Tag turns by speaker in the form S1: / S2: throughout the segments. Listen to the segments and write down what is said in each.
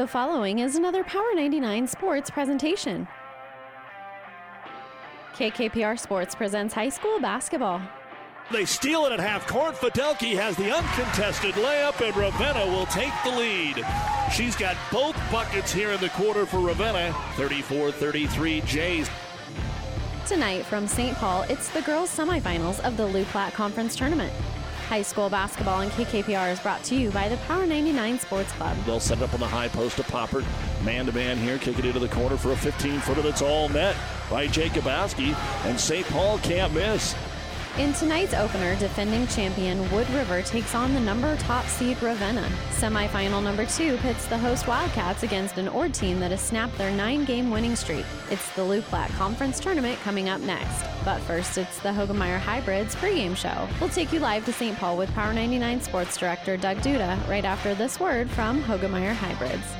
S1: The following is another Power 99 sports presentation. KKPR Sports presents high school basketball.
S2: They steal it at half court. Fidelki has the uncontested layup, and Ravenna will take the lead. She's got both buckets here in the quarter for Ravenna. 34 33 Jays.
S1: Tonight from St. Paul, it's the girls' semifinals of the Loup Platte Conference Tournament. High school basketball and KKPR is brought to you by the Power 99 Sports Club.
S2: They'll set it up on the high post to Poppert. Man to man here, kick it into the corner for a 15 footer that's all net by Jacobowski, and St. Paul can't miss.
S1: In tonight's opener, defending champion Wood River takes on the number top seed Ravenna. Semifinal number two pits the host Wildcats against an Ord team that has snapped their nine game winning streak. It's the Loup Conference Tournament coming up next. But first, it's the Hoegemeyer Hybrids pregame show. We'll take you live to St. Paul with Power 99 Sports Director Doug Duda right after this word from Hoegemeyer Hybrids.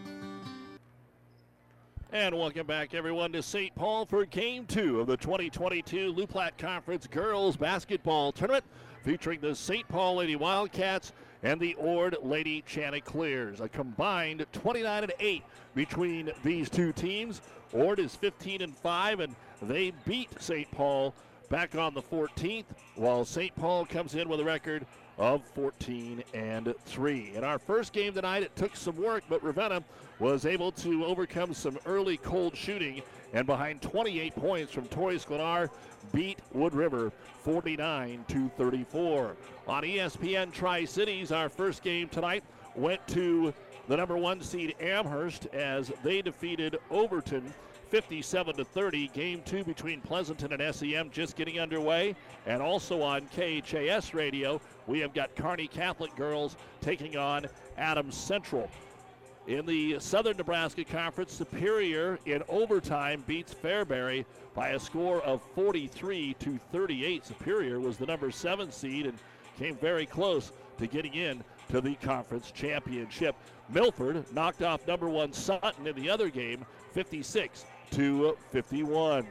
S2: And welcome back, everyone, to St. Paul for Game 2 of the 2022 Loup Platte Conference Girls Basketball Tournament featuring the St. Paul Lady Wildcats and the Ord Lady Chanticleers. A combined 29 and 8 between these two teams. Ord is 15 and 5, and they beat St. Paul back on the 14th, while St. Paul comes in with a record of 14 and 3. In our first game tonight, it took some work, but Ravenna was able to overcome some early cold shooting and behind 28 points from Tori Sklenar beat Wood River 49 to 34. On ESPN Tri Cities, our first game tonight went to the number one seed Amherst as they defeated Overton 57 to 30. Game two between Pleasanton and SEM just getting underway. And also on KHAS radio, we have got Kearney Catholic girls taking on Adams Central. In the Southern Nebraska Conference, Superior in overtime beats Fairbury by a score of 43 to 38. Superior was the number seven seed and came very close to getting in to the conference championship. Milford knocked off number one Sutton in the other game, 56 to 51.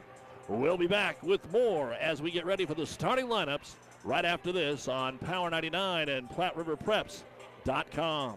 S2: We'll be back with more as we get ready for the starting lineups right after this on Power 99 and PlatteRiverPreps.com.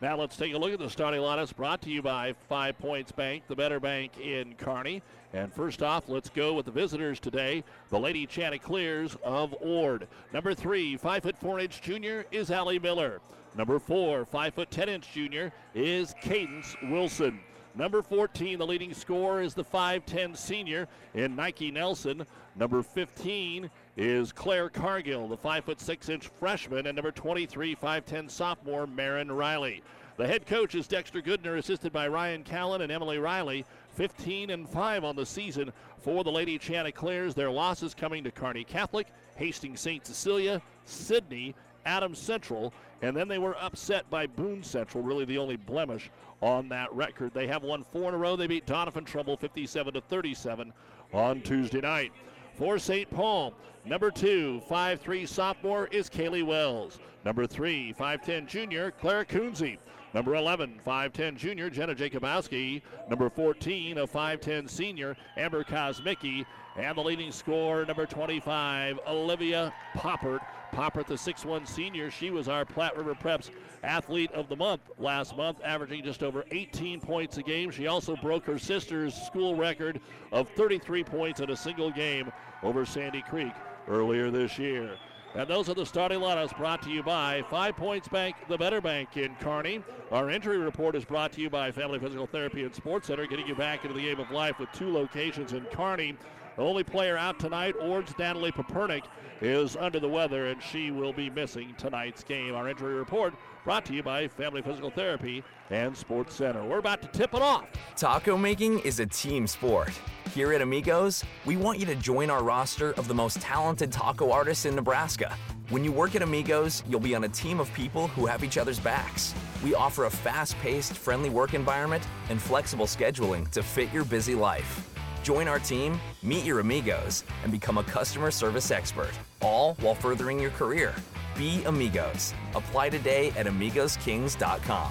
S2: Now let's take a look at the starting lineups brought to you by Five Points Bank, the better bank in Kearney. And first off, let's go with the visitors today, the Lady Chanticleers of Ord. Number three, five foot four inch junior is Allie Miller. Number four, five foot ten inch junior is Cadence Wilson. Number 14, the leading scorer is the 5'10 senior in Nike Nelson. Number 15 is Claire Cargill, the 5'6 inch freshman. And number 23, 5'10 sophomore, Marin Riley. The head coach is Dexter Goodner, assisted by Ryan Callan and Emily Riley. 15 and 5 on the season for the Lady Chanticleers. Their losses coming to Kearney Catholic, Hastings St. Cecilia, Sidney, Adams Central, and then they were upset by Boone Central, really the only blemish on that record. They have won four in a row. They beat Doniphan Trumbull 57 to 37 on Tuesday night. For St. Paul, number two, 5'3 sophomore is Kaylee Wells. Number three, 5'10 junior, Claire Coonsey. Number 11, 5'10 junior, Jenna Jacobowski. Number 14, a 5'10 senior, Amber Kosmicki. And the leading scorer, number 25, Olivia Poppert. Poppert, the 6'1 senior, she was our Platte River Preps Athlete of the Month last month, averaging just over 18 points a game. She also broke her sister's school record of 33 points in a single game over Sandy Creek earlier this year. And those are the starting lineups brought to you by Five Points Bank, the Better Bank in Kearney. Our injury report is brought to you by Family Physical Therapy and Sports Center, getting you back into the game of life with two locations in Kearney. The only player out tonight, Ord's Natalie Papernik, is under the weather and she will be missing tonight's game. Our injury report brought to you by Family Physical Therapy and Sports Center. We're about to tip it off.
S3: Taco making is a team sport. Here at Amigos, we want you to join our roster of the most talented taco artists in Nebraska. When you work at Amigos, you'll be on a team of people who have each other's backs. We offer a fast paced, friendly work environment and flexible scheduling to fit your busy life. Join our team, meet your amigos, and become a customer service expert, all while furthering your career. Be amigos. Apply today at amigoskings.com.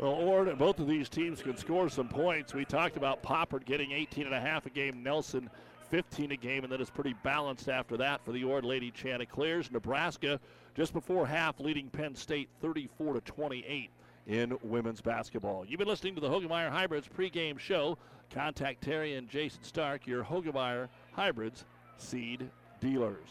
S2: Well, Ord, and both of these teams can score some points. We talked about Poppert getting 18 and a half a game, Nelson 15 a game, and then it's pretty balanced after that for the Ord Lady Chanticleers. Nebraska just before half leading Penn State 34 to 28 in women's basketball. You've been listening to the Hoegemeyer Hybrids pregame show. Contact Terry and Jason Stark, your Hoegemeyer Hybrids seed dealers.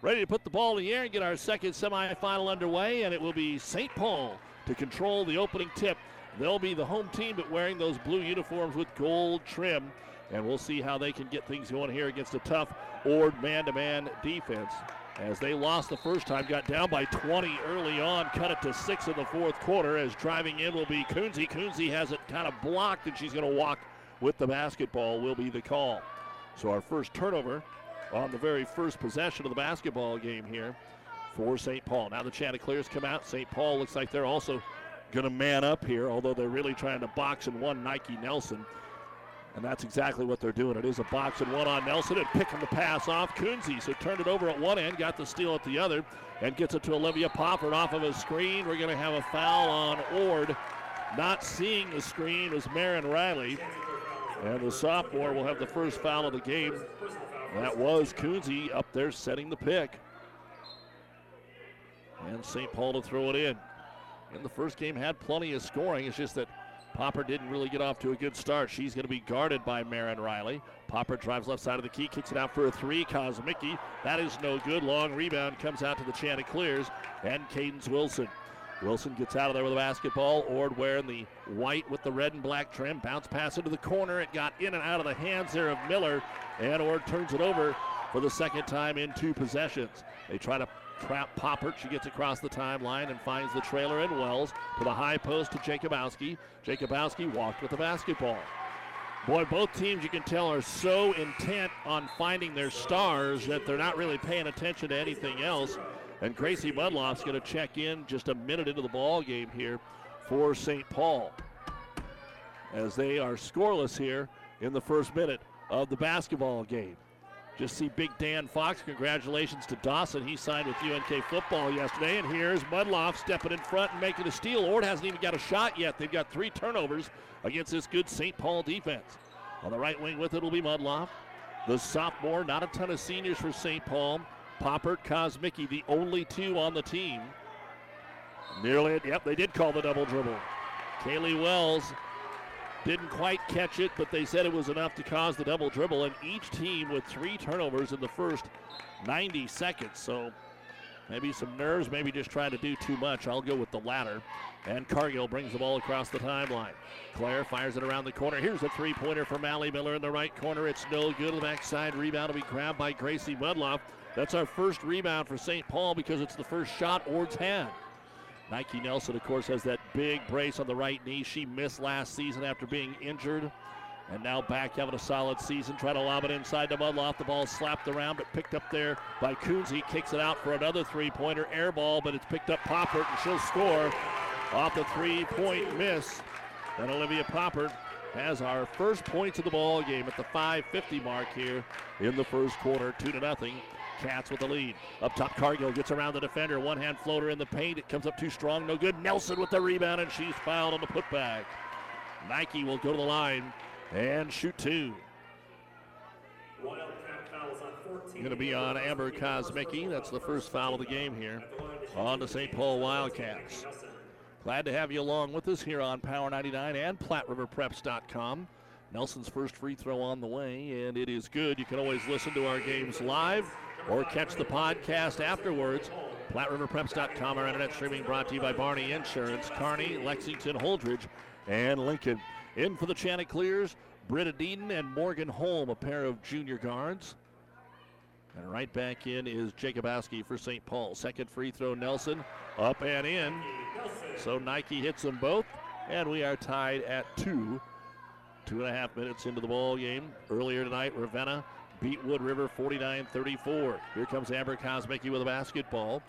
S2: Ready to put the ball in the air and get our second semifinal underway, and it will be St. Paul to control the opening tip. They'll be the home team, but wearing those blue uniforms with gold trim. And we'll see how they can get things going here against a tough Ord man to man defense. As they lost the first time, got down by 20 early on, cut it to six in the fourth quarter. As driving in will be Kunze. Kunze has it kind of blocked, and she's going to walk with the basketball, will be the call. So our first turnover on the very first possession of the basketball game here for St. Paul. Now the Chanticleers come out. St. Paul looks like they're also going to man up here, although they're really trying to box and one Nike Nelson. And that's exactly what they're doing. It is a box and one on Nelson and picking the pass off Kunze. So turned it over at one end, got the steal at the other, and gets it to Olivia Poppert off of a screen. We're going to have a foul on Ord. Not seeing the screen was Marin Riley. And the sophomore will have the first foul of the game. That was Kunze up there setting the pick. And St. Paul to throw it in. In the first game had plenty of scoring. It's just that Popper didn't really get off to a good start. She's going to be guarded by Marin Riley. Popper drives left side of the key, kicks it out for a three. Kosmicki, that is no good. Long rebound comes out to the Chanticleers and clears. And Cadence Wilson. Wilson gets out of there with a the basketball. Ord wearing the white with the red and black trim. Bounce pass into the corner. It got in and out of the hands there of Miller. And Ord turns it over for the second time in two possessions. They try to trap Poppert. She gets across the timeline and finds the trailer in Wells to the high post to Jacobowski. Jacobowski walked with the basketball. Boy, both teams you can tell are so intent on finding their stars that they're not really paying attention to anything else. And Gracie Mudloff's going to check in just a minute into the ball game here for St. Paul. As they are scoreless here in the first minute of the basketball game. Just see Big Dan Fox. Congratulations to Dawson. He signed with UNK football yesterday. And here's Mudloff stepping in front and making a steal. Ord hasn't even got a shot yet. They've got three turnovers against this good St. Paul defense. On the right wing with it will be Mudloff. The sophomore, not a ton of seniors for St. Paul. Poppert, Kosmicki, the only two on the team. Nearly, yep, they did call the double dribble. Kaylee Wells didn't quite catch it, but they said it was enough to cause the double dribble, and each team with three turnovers in the first 90 seconds. So maybe some nerves, maybe just trying to do too much. I'll go with the latter. And Cargill brings the ball across the timeline. Claire fires it around the corner. Here's a three pointer for Mally Miller in the right corner. It's no good. The backside rebound will be grabbed by Gracie Mudloff. That's our first rebound for St. Paul because it's the first shot Ord's had. Nike Nelson, of course, has that big brace on the right knee. She missed last season after being injured. And now back having a solid season. Try to lob it inside to Mudloff. The ball slapped around, but picked up there by Kunze. Kicks it out for another three-pointer. Air ball, but it's picked up Poppert, and she'll score off the three-point miss. And Olivia Poppert has our first points of the ball game at the 5:50 mark here in the first quarter, two to nothing. Cats with the lead. Up top, Cargill gets around the defender. One hand floater in the paint. It comes up too strong. No good. Nelson with the rebound, and she's fouled on the putback. Nike will go to the line and shoot two. Going to be on Amber Kosmicki. That's the first foul of the game here on the St. Paul Wildcats. Glad to have you along with us here on Power 99 and PlatteRiverPreps.com. Nelson's first free throw on the way, and it is good. You can always listen to our games live or catch the podcast afterwards. PlatteRiverPreps.com, our internet streaming brought to you by Barney Insurance, Kearney, Lexington, Holdrege, and Lincoln. In for the Chanticleers, Britta Deeden and Morgan Holm, a pair of junior guards. And right back in is Jacobowski for St. Paul. Second free throw, Nelson up and in. So Nike hits them both, and we are tied at two. Two and a half minutes into the ball game. Earlier tonight, Ravenna beat Wood River 49-34. Here comes Amber Kosmicki with a basketball.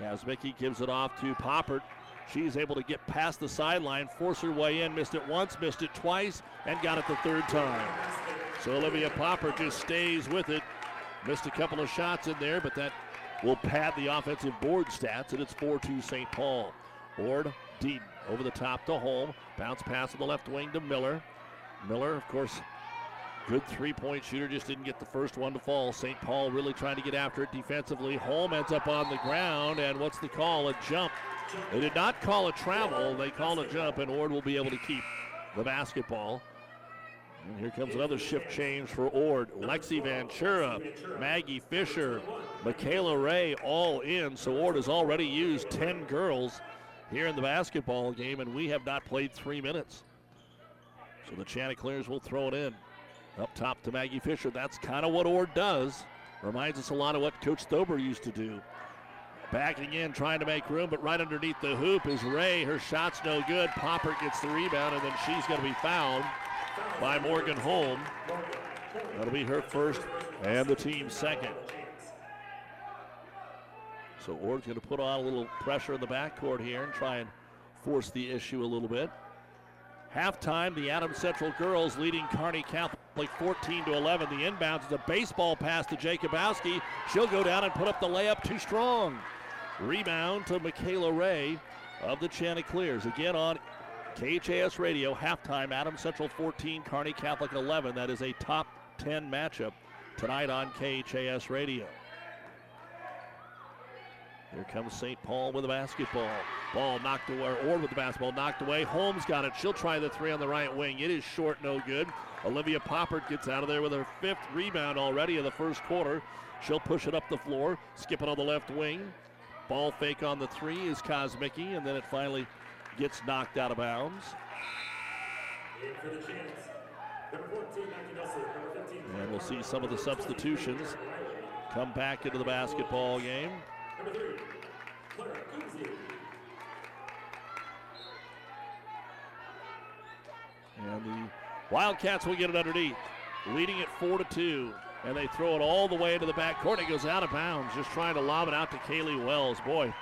S2: Kosmicki gives it off to Poppert. She's able to get past the sideline, force her way in, missed it once, missed it twice, and got it the third time. So Olivia Popper just stays with it. Missed a couple of shots in there, but that will pad the offensive board stats, and it's 4-2 St. Paul. Ord, deep over the top to Holm. Bounce pass on the left wing to Miller. Miller, of course, good three-point shooter, just didn't get the first one to fall. St. Paul really trying to get after it defensively. Holm ends up on the ground, and what's the call? A jump. They did not call a travel. They called a jump, and Ord will be able to keep the basketball. And here comes another shift change for Ord. Lexi Ventura, Maggie Fisher, Michaela Ray all in. So Ord has already used 10 girls here in the basketball game, and we have not played three minutes. So the Chanticleers will throw it in. Up top to Maggie Fisher. That's kind of what Ord does. Reminds us a lot of what Coach Stober used to do. Backing in, trying to make room, but right underneath the hoop is Ray. Her shot's no good. Popper gets the rebound, and then she's going to be fouled by Morgan Holm. That'll be her first and the team's second. So Ord's going to put on a little pressure in the backcourt here and try and force the issue a little bit. Halftime, the Adams Central girls leading Kearney Catholic 14 to 11. The inbounds is a baseball pass to Jacobowski. She'll go down and put up the layup too strong. Rebound to Michaela Ray of the Chanticleers. Again on KHAS Radio, halftime, Adams Central 14, Kearney Catholic 11. That is a top 10 matchup tonight on KHAS Radio. Here comes St. Paul with a basketball. Ball knocked away, or with the basketball knocked away. Holmes got it. She'll try the three on the right wing. It is short, no good. Olivia Poppert gets out of there with her fifth rebound already in the first quarter. She'll push it up the floor, skip it on the left wing. Ball fake on the three is Kosmicki, and then it finally gets knocked out of bounds. And we'll see some of the substitutions come back into the basketball game. And the Wildcats will get it underneath, leading it four to two. And they throw it all the way into the back court. It goes out of bounds, just trying to lob it out to Kaylee Wells. Boy,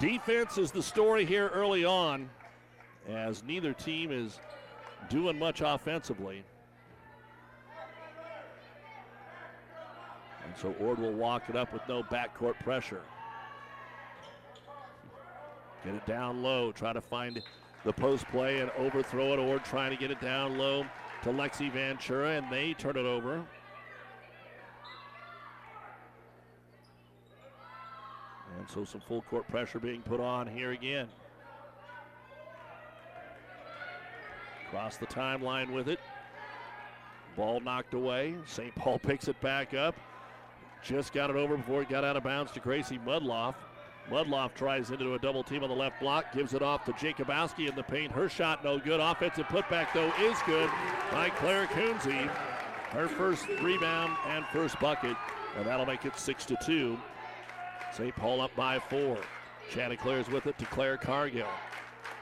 S2: defense is the story here early on, as neither team is doing much offensively. And so Ord will walk it up with no backcourt pressure. Get it down low, try to find the post play and overthrow it. Ord trying to get it down low to Lexi Ventura, and they turn it over. And so some full court pressure being put on here again. Across the timeline with it. Ball knocked away. St. Paul picks it back up. Just got it over before it got out of bounds to Gracie Mudloff. Mudloff tries into a double team on the left block, gives it off to Jacobowski in the paint. Her shot no good. Offensive putback though is good by Claire Coonsey. Her first rebound and first bucket, and that'll make it six to two. St. Paul up by four. Chanticleers with it to Claire Cargill.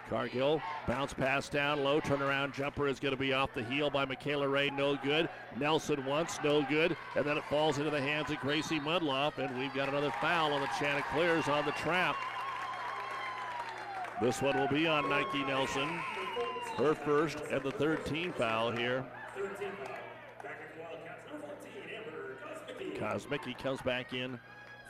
S2: Cargill bounce pass down low, turnaround jumper is going to be off the heel by Michaela Ray, no good. Nelson once, no good, and then it falls into the hands of Gracie Mudloff, and we've got another foul on the Chanticleers on the trap. This one will be on Nike Nelson. Her first and the third team foul here. Kosmicki comes back in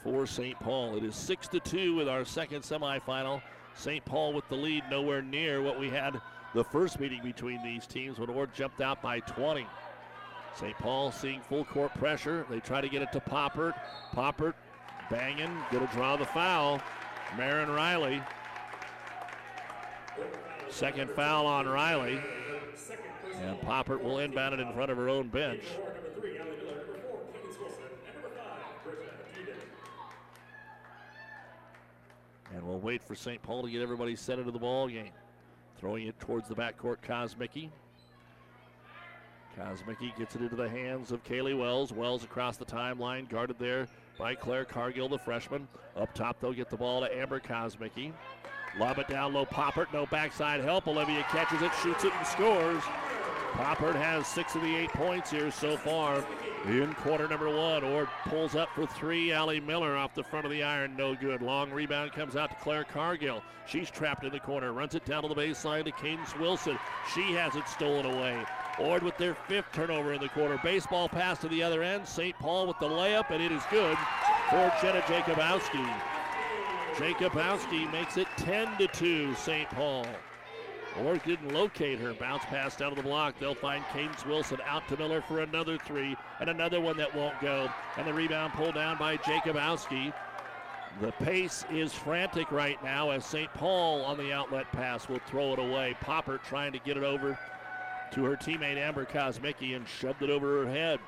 S2: for St. Paul. It is 6 to 2 with our second semifinal. St. Paul with the lead, nowhere near what we had the first meeting between these teams when Ord jumped out by 20. St. Paul seeing full court pressure. They try to get it to Poppert. Poppert banging, gonna draw the foul. Marin Riley. Second foul on Riley. And Poppert will inbound it in front of her own bench. And we'll wait for St. Paul to get everybody set into the ball game. Throwing it towards the backcourt, Kosmicki. Kosmicki gets it into the hands of Kaylee Wells. Wells across the timeline, guarded there by Claire Cargill, the freshman. Up top, they'll get the ball to Amber Kosmicki. Lob it down low, Poppert, no backside help. Olivia catches it, shoots it, and scores. Poppert has six of the eight points here so far in quarter number one. Ord pulls up for three. Allie Miller off the front of the iron, no good. Long rebound comes out to Claire Cargill. She's trapped in the corner, runs it down to the baseline to Cadence Wilson. She has it stolen away. Ord with their fifth turnover in the quarter. Baseball pass to the other end. St. Paul with the layup, and it is good for Jenna Jacobowski. Jacobowski makes it 10 to 2, St. Paul. Ord didn't locate her. Bounce pass down to the block. They'll find Cadence Wilson out to Miller for another three, and another one that won't go. And the rebound pulled down by Jacobowski. The pace is frantic right now as St. Paul on the outlet pass will throw it away. Popper trying to get it over to her teammate Amber Kosmicki and shoved it over her head.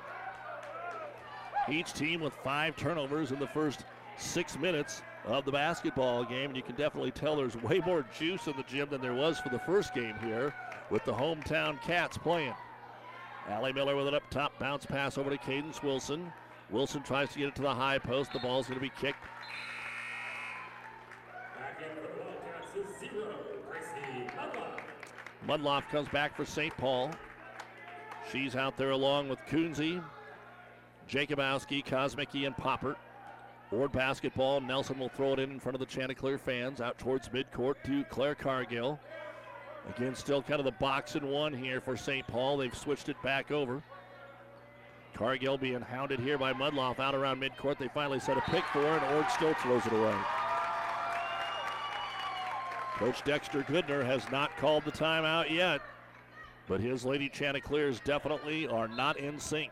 S2: Each team with five turnovers in the first six minutes of the basketball game. And you can definitely tell there's way more juice in the gym than there was for the first game here with the hometown Cats playing. Allie Miller with it up top. Bounce pass over to Cadence Wilson. Wilson tries to get it to the high post. The ball's going to be kicked. Mudloff comes back for St. Paul. She's out there along with Coonsey, Jacobowski, Kosmicki, and Poppert. Ord basketball. Nelson will throw it in in front of the Chanticleer fans out towards midcourt to Claire Cargill. Again, still kind of the box and one here for St. Paul. They've switched it back over. Cargill being hounded here by Mudloff out around midcourt. They finally set a pick for her, and Ord still throws it away. Coach Dexter Goodner has not called the timeout yet, but his Lady Chanticleers definitely are not in sync.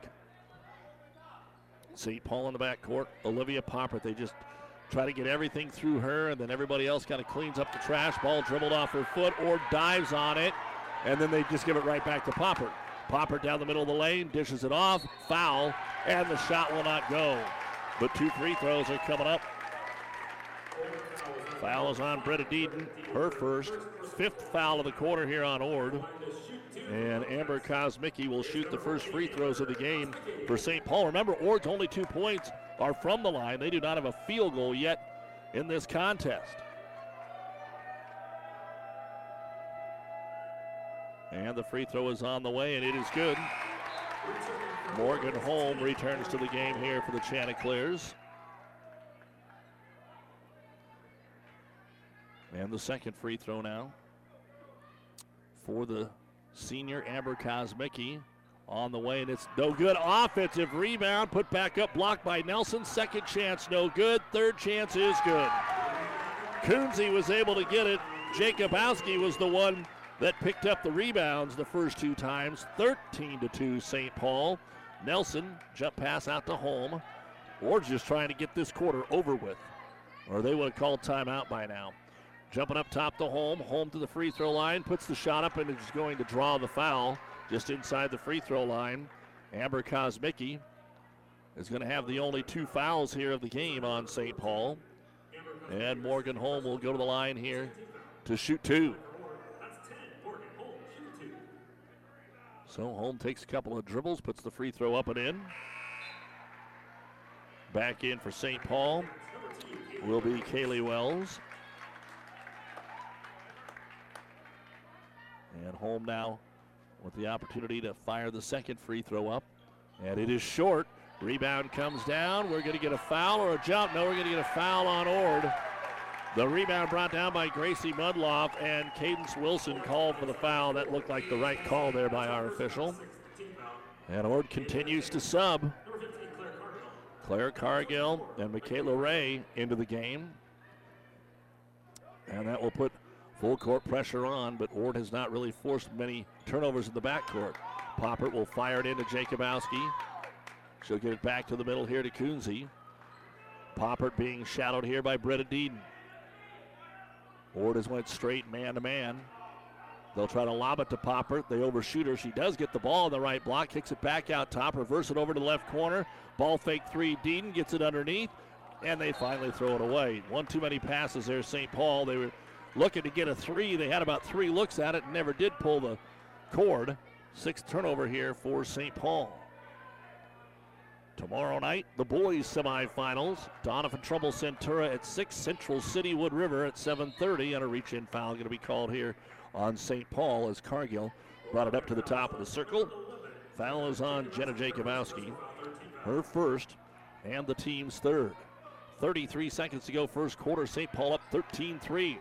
S2: St. Paul in the backcourt, Olivia Poppert. They just try to get everything through her, and then everybody else kind of cleans up the trash. Ball dribbled off her foot or dives on it, and then they just give it right back to Poppert. Poppert down the middle of the lane, dishes it off, foul, and the shot will not go. But two free throws are coming up. Foul is on Britta Deeden, her first. Fifth foul of the quarter here on Ord. And Amber Kosmicki will shoot the first free throws of the game for St. Paul. Remember, Ord's only two points are from the line. They do not have a field goal yet in this contest. And the free throw is on the way, and it is good. Morgan Holm returns to the game here for the Chanticleers. And the second free throw now for the senior Amber Kosmicki on the way, and it's no good. Offensive rebound, put back up, blocked by Nelson. Second chance, no good. Third chance is good. Coonsey was able to get it. Jacobowski was the one that picked up the rebounds the first two times. 13 to 2 St. Paul. Nelson jump pass out to Holm. Or just trying to get this quarter over with. Or they would have called timeout by now. Jumping up top to Holm, Holm to the free throw line. Puts the shot up and is going to draw the foul just inside the free throw line. Amber Kosmicki is going to have the only two fouls here of the game on St. Paul. And Morgan Holm will go to the line here to shoot two. So Holm takes a couple of dribbles, puts the free throw up and in. Back in for St. Paul will be Kaylee Wells. And Holm now with the opportunity to fire the second free throw up. And it is short. Rebound comes down. We're going to get a foul or a jump. No, we're going to get a foul on Ord. The rebound brought down by Gracie Mudloff, and Cadence Wilson called for the foul. That looked like the right call there by our official. And Ord continues to sub. Claire Cargill and Michaela Ray into the game. And that will put full court pressure on, but Ord has not really forced many turnovers in the backcourt. Poppert will fire it into Jacobowski. She'll get it back to the middle here to Coonsey. Poppert being shadowed here by Britta Deeden. Ord has went straight man to man. They'll try to lob it to Poppert. They overshoot her. She does get the ball in the right block, kicks it back out top, reverse it over to the left corner. Ball fake three. Deeden gets it underneath, and they finally throw it away. One too many passes there, St. Paul. They were looking to get a three. They had about three looks at it and never did pull the cord. Sixth turnover here for St. Paul. Tomorrow night, the boys semifinals. Doniphan Trumbull Centura at 6, Central City Wood River at 7.30, and a reach-in foul going to be called here on St. Paul as Cargill brought it up to the top of the circle. Foul is on Jenna Jacobowski, her first and the team's third. 33 seconds to go, first quarter. St. Paul up 13 3.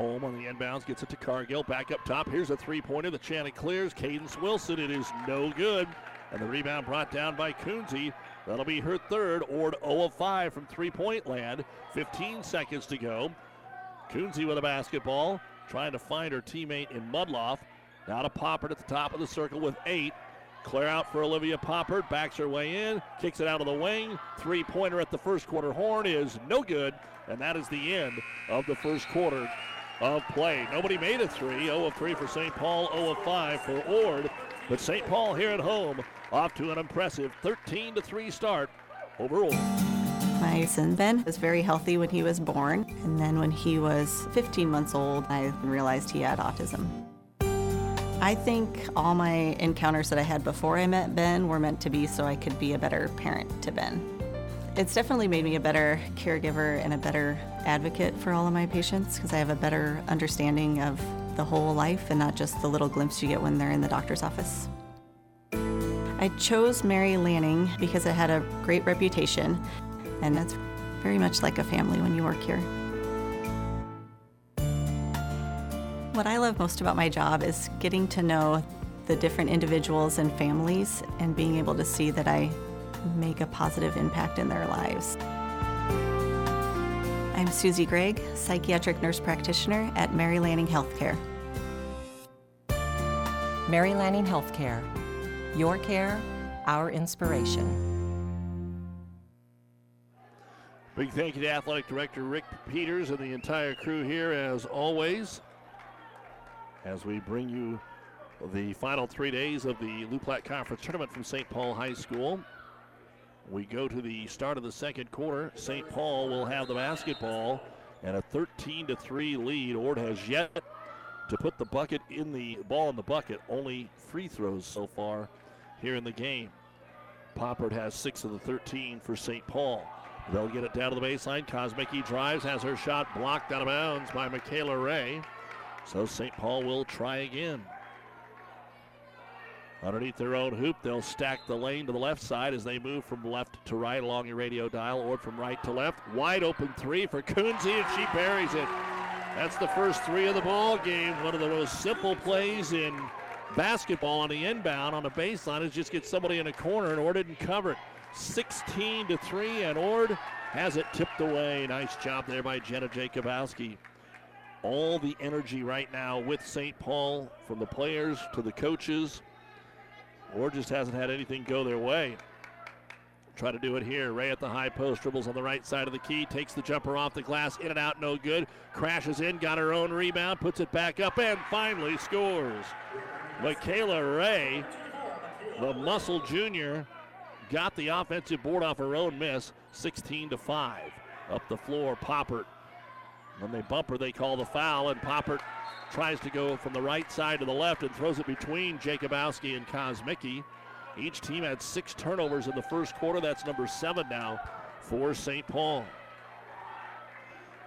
S2: Holm on the inbounds gets it to Cargill. Back up top. Here's a three pointer. The Chanticleers. Cadence Wilson. It is no good. And the rebound brought down by Coonsey. That'll be her third. Ord 0 of 5 from three point land. 15 seconds to go. Coonsey with a basketball. Trying to find her teammate in Mudloff. Now to Poppert at the top of the circle with eight. Clear out for Olivia Poppert. Backs her way in. Kicks it out of the wing. Three pointer at the first quarter horn is no good. And that is the end of the first quarter of play. Nobody made a three. 0 of 3 for St. Paul, 0 of 5 for Ord. But St. Paul here at home off to an impressive 13 to 3 start over Ord.
S4: My son Ben was very healthy when he was born, and then when he was 15 months old, I realized he had autism. I think all my encounters that I had before I met Ben were meant to be so I could be a better parent to Ben. It's definitely made me a better caregiver and a better advocate for all of my patients because I have a better understanding of the whole life and not just the little glimpse you get when they're in the doctor's office. I chose Mary Lanning because it had a great reputation, and that's very much like a family when you work here. What I love most about my job is getting to know the different individuals and families and being able to see that I make a positive impact in their lives. I'm Susie Gregg, psychiatric nurse practitioner at Mary Lanning Healthcare.
S5: Mary Lanning Healthcare. Your care, our inspiration.
S2: Big thank you to Athletic Director Rick Peters and the entire crew here, as always, as we bring you the final three days of the Loup Platte Conference Tournament from St. Paul High School. We go to the start of the second quarter. St. Paul will have the basketball and a 13 to 3 lead. Ord has yet to put the bucket in the ball in the bucket. Only free throws so far here in the game. Poppert has six of the 13 for St. Paul. They'll get it down to the baseline. Kosmicki drives, has her shot blocked out of bounds by Michaela Ray. So St. Paul will try again. Underneath their own hoop, they'll stack the lane to the left side as they move from left to right along your radio dial or from right to left. Wide open three for Coonsey, and she buries it. That's the first three of the ball game. One of the most simple plays in basketball on the inbound on the baseline is just get somebody in a corner, and Ord didn't cover it. 16 to 3, and Ord has it tipped away. Nice job there by Jenna Jacobowski. All the energy right now with St. Paul from the players to the coaches or just hasn't had anything go their way. Try to do it here. Ray at the high post, dribbles on the right side of the key, takes the jumper off the glass, in and out, no good. Crashes in, got her own rebound, puts it back up, and finally scores. Michaela Ray, the muscle junior, got the offensive board off her own miss, 16 to 5. Up the floor, Poppert. When they bump her, they call the foul, and Poppert tries to go from the right side to the left and throws it between Jacobowski and Kosmicki. Each team had six turnovers in the first quarter. That's number seven now for St. Paul.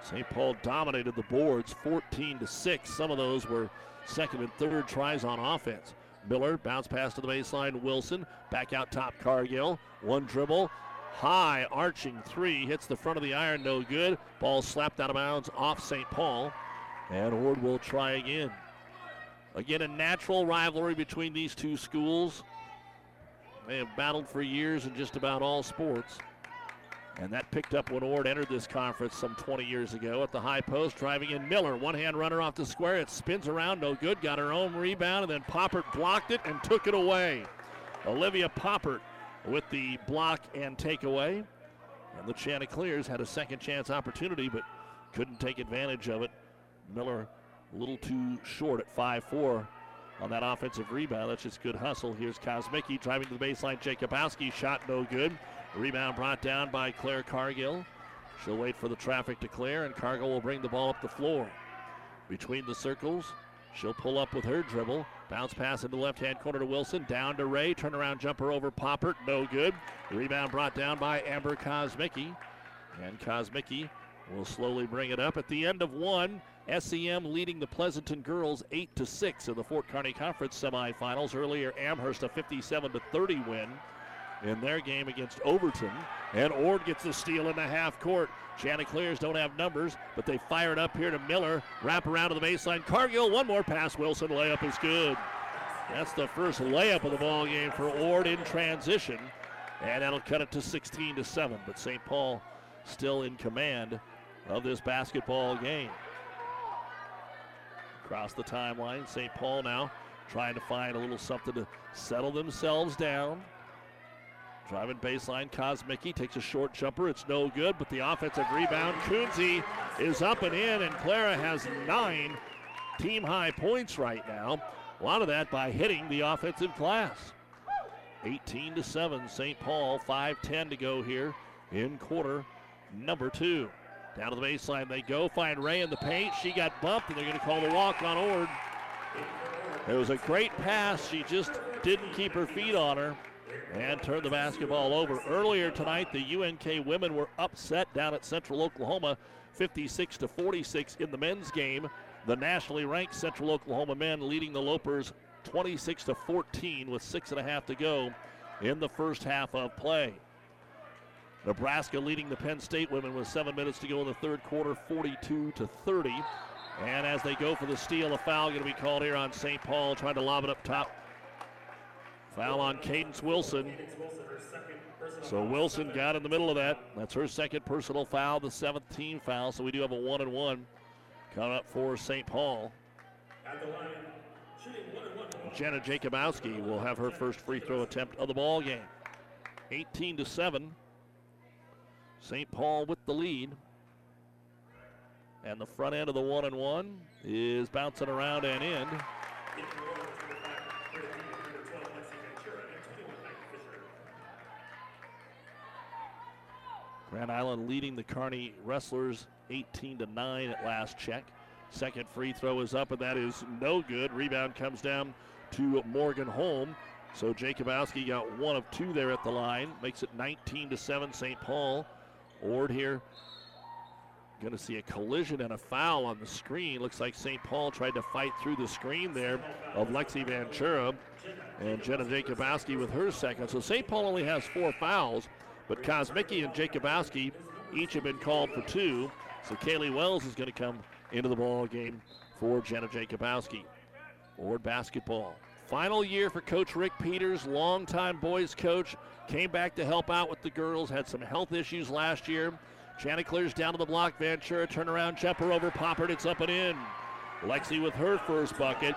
S2: St. Paul dominated the boards 14 to 6. Some of those were second and third tries on offense. Miller bounce pass to the baseline. Wilson back out top. Cargill one dribble high arching three hits the front of the iron, no good. Ball slapped out of bounds off St. Paul, and Ord will try again. Again, a natural rivalry between these two schools. They have battled for years in just about all sports. And that picked up when Ord entered this conference some 20 years ago at the high post, driving in Miller. One hand runner off the square. It spins around, no good. Got her own rebound, and then Poppert blocked it and took it away. Olivia Poppert with the block and takeaway. And the Chanticleers had a second chance opportunity, but couldn't take advantage of it. Miller a little too short at 5 4 on that offensive rebound. That's just good hustle. Here's Kosmicki driving to the baseline. Jacobowski shot no good. Rebound brought down by Claire Cargill. She'll wait for the traffic to clear, and Cargill will bring the ball up the floor. Between the circles, she'll pull up with her dribble. Bounce pass into the left hand corner to Wilson. Down to Ray. Turnaround jumper over Poppert. No good. Rebound brought down by Amber Kosmicki. And Kosmicki will slowly bring it up. At the end of one, SEM leading the Pleasanton girls 8 to 6 in the Fort Kearny Conference semifinals. Earlier, Amherst a 57 to 30 win in their game against Overton. And Ord gets the steal in the half court. Chanticleers don't have numbers, but they fire it up here to Miller. Wrap around to the baseline. Cargill, one more pass. Wilson layup is good. That's the first layup of the ball game for Ord in transition. And that'll cut it to 16 to 7. But St. Paul still in command of this basketball game. Across the timeline, St. Paul now trying to find a little something to settle themselves down. Driving baseline, Kosmicki takes a short jumper. It's no good, but the offensive rebound. Kunze is up and in, and Clara has nine team high points right now. A lot of that by hitting the offensive glass. 18 to 7, St. Paul, 5-10 to go here in quarter number two. Down to the baseline they go, find Ray in the paint. She got bumped, and they're going to call the walk on Ord. It was a great pass. She just didn't keep her feet on her and turned the basketball over. Earlier tonight, the UNK women were upset down at Central Oklahoma, 56 to 46 in the men's game. The nationally ranked Central Oklahoma men leading the Lopers 26 to 14 with six and a half to go in the first half of play. Nebraska leading the Penn State women with seven minutes to go in the third quarter, 42 to 30. And as they go for the steal, a foul going to be called here on St. Paul, trying to lob it up top Foul on Cadence Wilson. So Wilson got in the middle of that. That's her second personal foul, the seventh team foul. So we do have a one and one coming up for St. Paul. Jenna Jacobowski will have her first free throw attempt of the ball game. 18 to 7. St. Paul with the lead. And the front end of the one and one is bouncing around and in. Grand Island leading the Kearney Wrestlers 18 to 9 at last check. Second free throw is up, and that is no good. Rebound comes down to Morgan Holm. So Jacobowski got one of two there at the line, makes it 19 to 7 St. Paul. Ord here going to see a collision and a foul on the screen. Looks like St. Paul tried to fight through the screen there of Lexi Ventura and Jenna Jacobowski with her second. So St. Paul only has four fouls. But Kosmicki and Jacobowski each have been called for two. So Kaylee Wells is going to come into the ball game for Jenna Jacobowski. Ord basketball. Final year for Coach Rick Peters, longtime boys coach. Came back to help out with the girls, had some health issues last year. Chanticleers down to the block. Ventura turnaround jumper over Poppert. It's up and in. Lexi with her first bucket.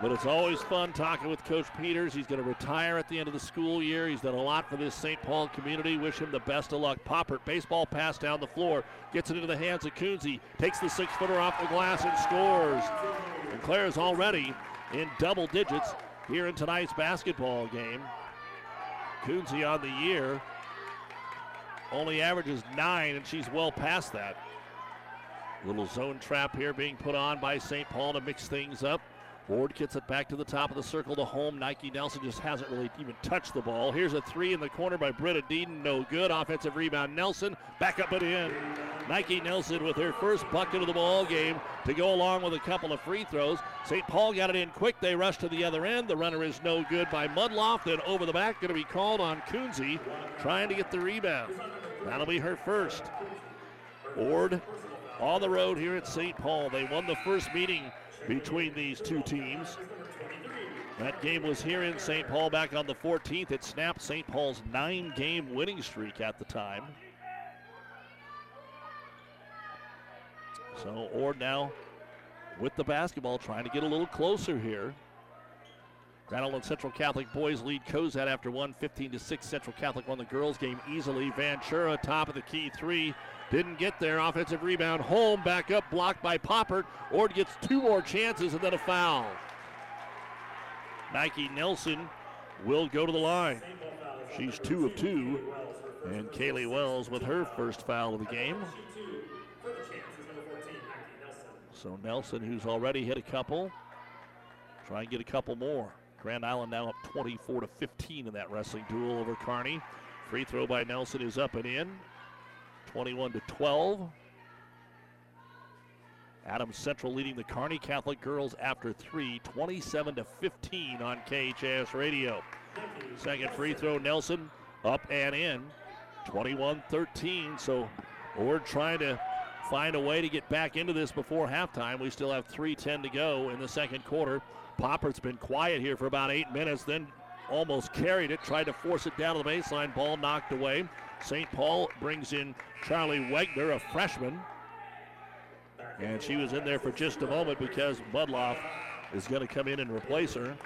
S2: But it's always fun talking with Coach Peters. He's going to retire at the end of the school year. He's done a lot for this St. Paul community. Wish him the best of luck. Poppert, baseball pass down the floor, gets it into the hands of Kunze, takes the six footer off the glass and scores. And Claire is already in double digits here in tonight's basketball game. Kunze on the year only averages nine, and she's well past that. Little zone trap here being put on by St. Paul to mix things up. Ord gets it back to the top of the circle to Holm. Nike Nelson just hasn't really even touched the ball. Here's a three in the corner by Britta Deeden. No good. Offensive rebound. Nelson back up and in. Nike Nelson with her first bucket of the ball game to go along with a couple of free throws. St. Paul got it in quick. They rush to the other end. The runner is no good by Mudloff. Then over the back, going to be called on Coonsey, trying to get the rebound. That'll be her first. Ord on the road here at St. Paul. They won the first meeting between these two teams. That game was here in St. Paul back on the 14th. It snapped St. Paul's nine game winning streak at the time. So Ord now with the basketball trying to get a little closer here. Grand Island Central Catholic boys lead Cozad after one, 15 to 6. Central Catholic won the girls game easily. Ventura, top of the key three, didn't get there. Offensive rebound, Holm, back up, blocked by Poppert. Ord gets two more chances and then a foul. Nike Nelson will go to the line. She's two of two. And Kaylee Wells with her first foul of the game. So Nelson, who's already hit a couple, try and get a couple more. Grand Island now up 24 to 15 in that wrestling duel over Kearney. Free throw by Nelson is up and in. 21 to 12. Adams Central leading the Kearney Catholic girls after three, 27 to 15 on KHS radio. Second free throw, Nelson up and in, 21 13. So Ord trying to find a way to get back into this before halftime. We still have 3.10 to go in the second quarter. Popper's been quiet here for about eight minutes, then almost carried it, tried to force it down to the baseline. Ball knocked away. St. Paul brings in Charlie Wegner, a freshman. And she was in there for just a moment because Mudloff is going to come in and replace her.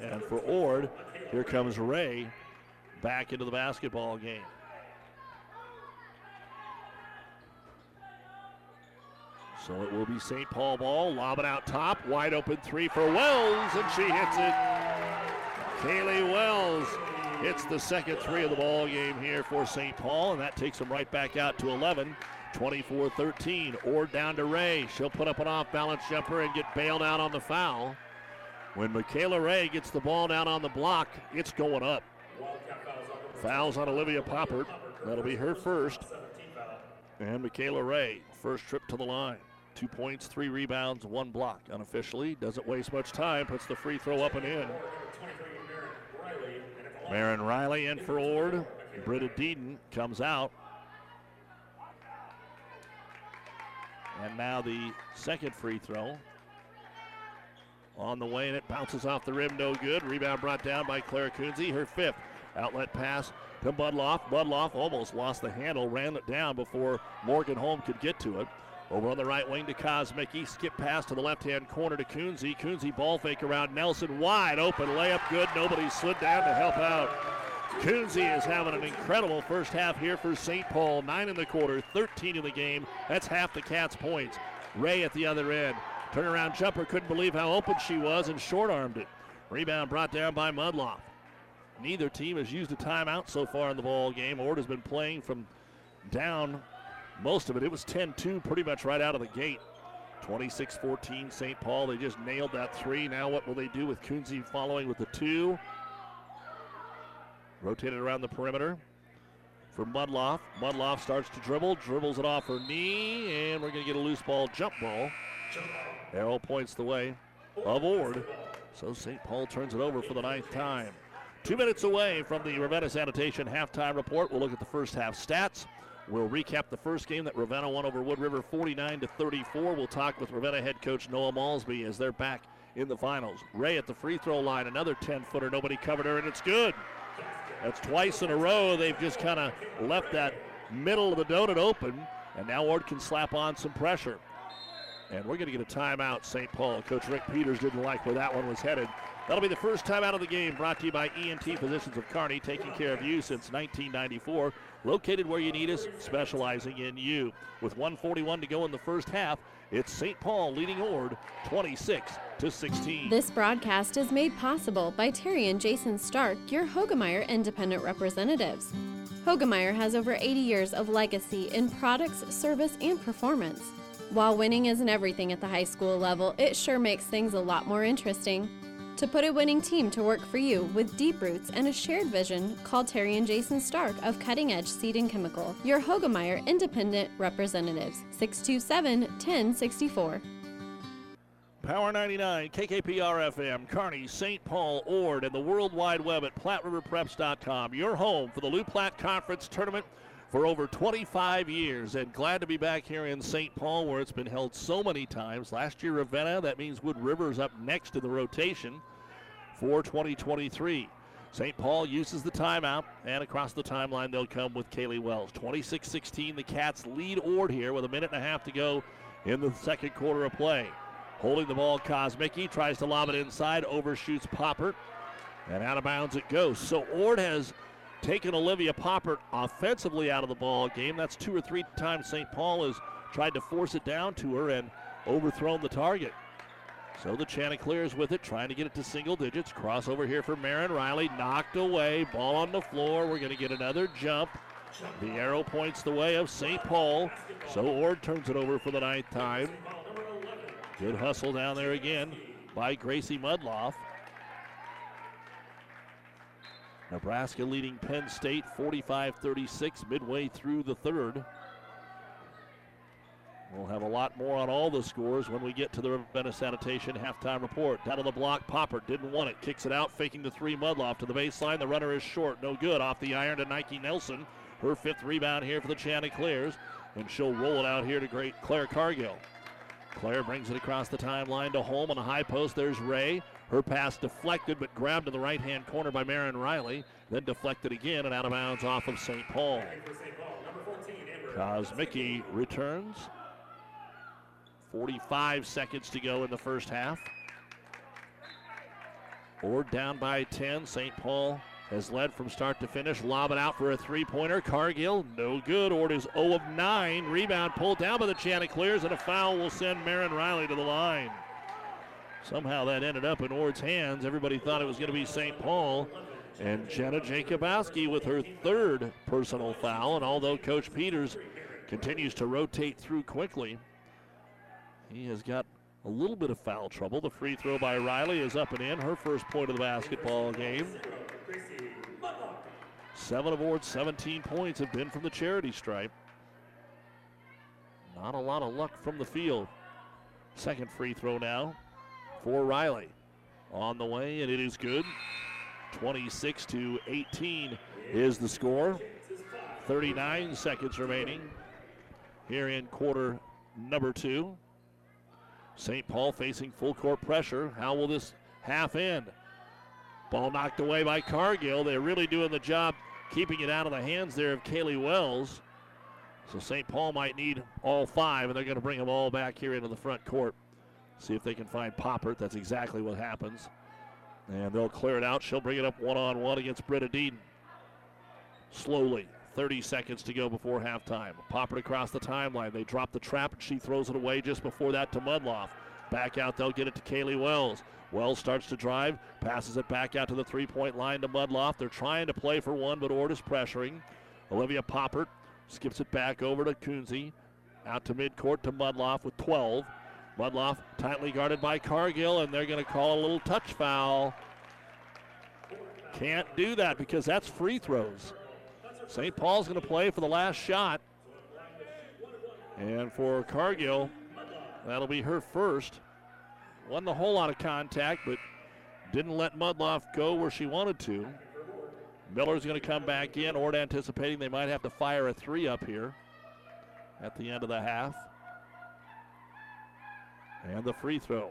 S2: And for Ord, here comes Ray back into the basketball game. So it will be St. Paul ball. Lob it out top. Wide open three for Wells, and she hits it. Kaylee Wells hits the second three of the ball game here for St. Paul, and that takes them right back out to 11. 24 13. Or down to Ray. She'll put up an off balance jumper and get bailed out on the foul. When Michaela Ray gets the ball down on the block, it's going up. Fouls on Olivia Poppert. That'll be her first. And Michaela Ray, first trip to the line. Two points, three rebounds, one block unofficially. Doesn't waste much time, puts the free throw up and in. Marin Riley in for Ord. Britta Deeden comes out. And now the second free throw. On the way, and it bounces off the rim, no good. Rebound brought down by Claire Kunze, her fifth. Outlet pass to Mudloff. Mudloff almost lost the handle, ran it down before Morgan Holm could get to it. Over on the right wing to Kosmicki. Skip pass to the left hand corner to Kunze. Kunze ball fake around Nelson. Wide open layup good. Nobody slid down to help out. Kunze is having an incredible first half here for St. Paul. Nine in the quarter, 13 in the game. That's half the Cats' points. Ray at the other end. Turnaround jumper couldn't believe how open she was and short armed it. Rebound brought down by Mudloff. Neither team has used a timeout so far in the ball game. Ord has been playing from down most of it. It was 10-2 pretty much right out of the gate. 26-14 St. Paul. They just nailed that three. Now what will they do with Kunze following with the two? Rotated around the perimeter for Mudloff. Mudloff starts to dribble, dribbles it off her knee, and we're going to get a loose ball, jump ball. Arrow points the way of Ord. So St. Paul turns it over for the ninth time. Two minutes away from the Ravenna Sanitation halftime report. We'll look at the first half stats. We'll recap the first game that Ravenna won over Wood River 49 to 34. We'll talk with Ravenna head coach Noah Malsby as they're back in the finals. Ray at the free throw line, another 10 footer. Nobody covered her, and it's good. That's twice in a row. They've just kind of left that middle of the donut open, and now Ord can slap on some pressure. And we're going to get a timeout, St. Paul. Coach Rick Peters didn't like where that one was headed. That'll be the first time out of the game brought to you by ENT Physicians of Kearney, taking care of you since 1994. Located where you need us, specializing in you. With 141 to go in the first half, it's St. Paul leading Ord 26 to 16.
S1: This broadcast is made possible by Terry and Jason Stark, your Hoegemeyer independent representatives. Hoegemeyer has over 80 years of legacy in products, service, and performance. While winning isn't everything at the high school level, it sure makes things a lot more interesting. To put a winning team to work for you with deep roots and a shared vision, call Terry and Jason Stark of Cutting Edge Seed and Chemical, your Hoegemeyer Independent Representatives, 627 1064.
S2: Power 99, KKPR FM, Kearney, St. Paul, Ord, and the World Wide Web at PlatteRiverPreps.com. Your home for the Loup Platte Conference Tournament for over 25 years. And glad to be back here in St. Paul where it's been held so many times. Last year, Ravenna, that means Wood River's up next in the rotation for 2023. St. Paul uses the timeout, and across the timeline, they'll come with Kaylee Wells. 26 16, the Cats lead Ord here with a minute and a half to go in the second quarter of play. Holding the ball, Kosmicki tries to lob it inside, overshoots Popper, and out of bounds it goes. So Ord has taken Olivia Poppert offensively out of the ball game. That's two or three times St. Paul has tried to force it down to her and overthrown the target. So the Chanticleers with it, trying to get it to single digits. Crossover here for Marin Riley, knocked away. Ball on the floor. We're going to get another jump. The arrow points the way of St. Paul. So Ord turns it over for the ninth time. Good hustle down there again by Gracie Mudloff. Nebraska leading Penn State 45 36 midway through the third. We'll have a lot more on all the scores when we get to the Ravenna Sanitation halftime report. Down to the block, Popper didn't want it. Kicks it out, faking the three. Mudloff to the baseline. The runner is short. No good. Off the iron to Nike Nelson. Her fifth rebound here for the Chanticleers. And she'll roll it out here to great Claire Cargill. Claire brings it across the timeline to Holm on a high post. There's Ray. Her pass deflected but grabbed in the right hand corner by Marin Riley. Then deflected again and out of bounds off of St. Paul. Kosmicki returns. 45 seconds to go in the first half. Ord down by 10. St. Paul has led from start to finish. Lob it out for a three pointer. Cargill, no good. Ord is 0 of 9. Rebound pulled down by the Chanticleers, and a foul will send Marin Riley to the line. Somehow that ended up in Ord's hands. Everybody thought it was going to be St. Paul. And Jenna Jacobowski with her third personal foul. And although Coach Peters continues to rotate through quickly, he has got a little bit of foul trouble. The free throw by Riley is up and in. Her first point of the basketball game. Seven of Ord's 17 points have been from the charity stripe. Not a lot of luck from the field. Second free throw now for Riley. On the way, and it is good. 26 to 18 is the score. 39 seconds remaining here in quarter number two. St. Paul facing full court pressure. How will this half end? Ball knocked away by Cargill. They're really doing the job keeping it out of the hands there of Kaylee Wells. So St. Paul might need all five, and they're going to bring them all back here into the front court. See if they can find Poppert. That's exactly what happens. And they'll clear it out. She'll bring it up one on one against Britta Dean. Slowly. 30 seconds to go before halftime. Poppert across the timeline. They drop the trap and she throws it away just before that to Mudloff. Back out, they'll get it to Kaylee Wells. Wells starts to drive, passes it back out to the three point line to Mudloff. They're trying to play for one, but Ord is pressuring. Olivia Poppert skips it back over to Kunze. Out to midcourt to Mudloff with 12. Mudloff tightly guarded by Cargill, and they're going to call a little touch foul. Can't do that because that's free throws. St. Paul's going to play for the last shot. And for Cargill, that'll be her first. Wasn't a whole lot of contact, but didn't let Mudloff go where she wanted to. Miller's going to come back in. Ord anticipating they might have to fire a three up here at the end of the half. And the free throw.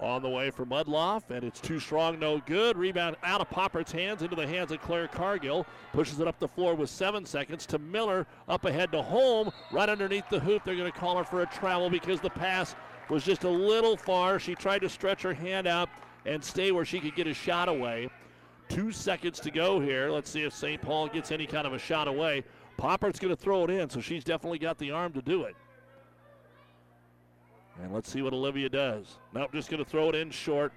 S2: On the way for Mudloff, and it's too strong, no good. Rebound out of Poppert's hands into the hands of Claire Cargill. Pushes it up the floor with seven seconds to Miller. Up ahead to Holm, right underneath the hoop. They're going to call her for a travel because the pass was just a little far. She tried to stretch her hand out and stay where she could get a shot away. Two seconds to go here. Let's see if St. Paul gets any kind of a shot away. Poppert's going to throw it in, so she's definitely got the arm to do it. And let's see what Olivia does. Nope, just going to throw it in short.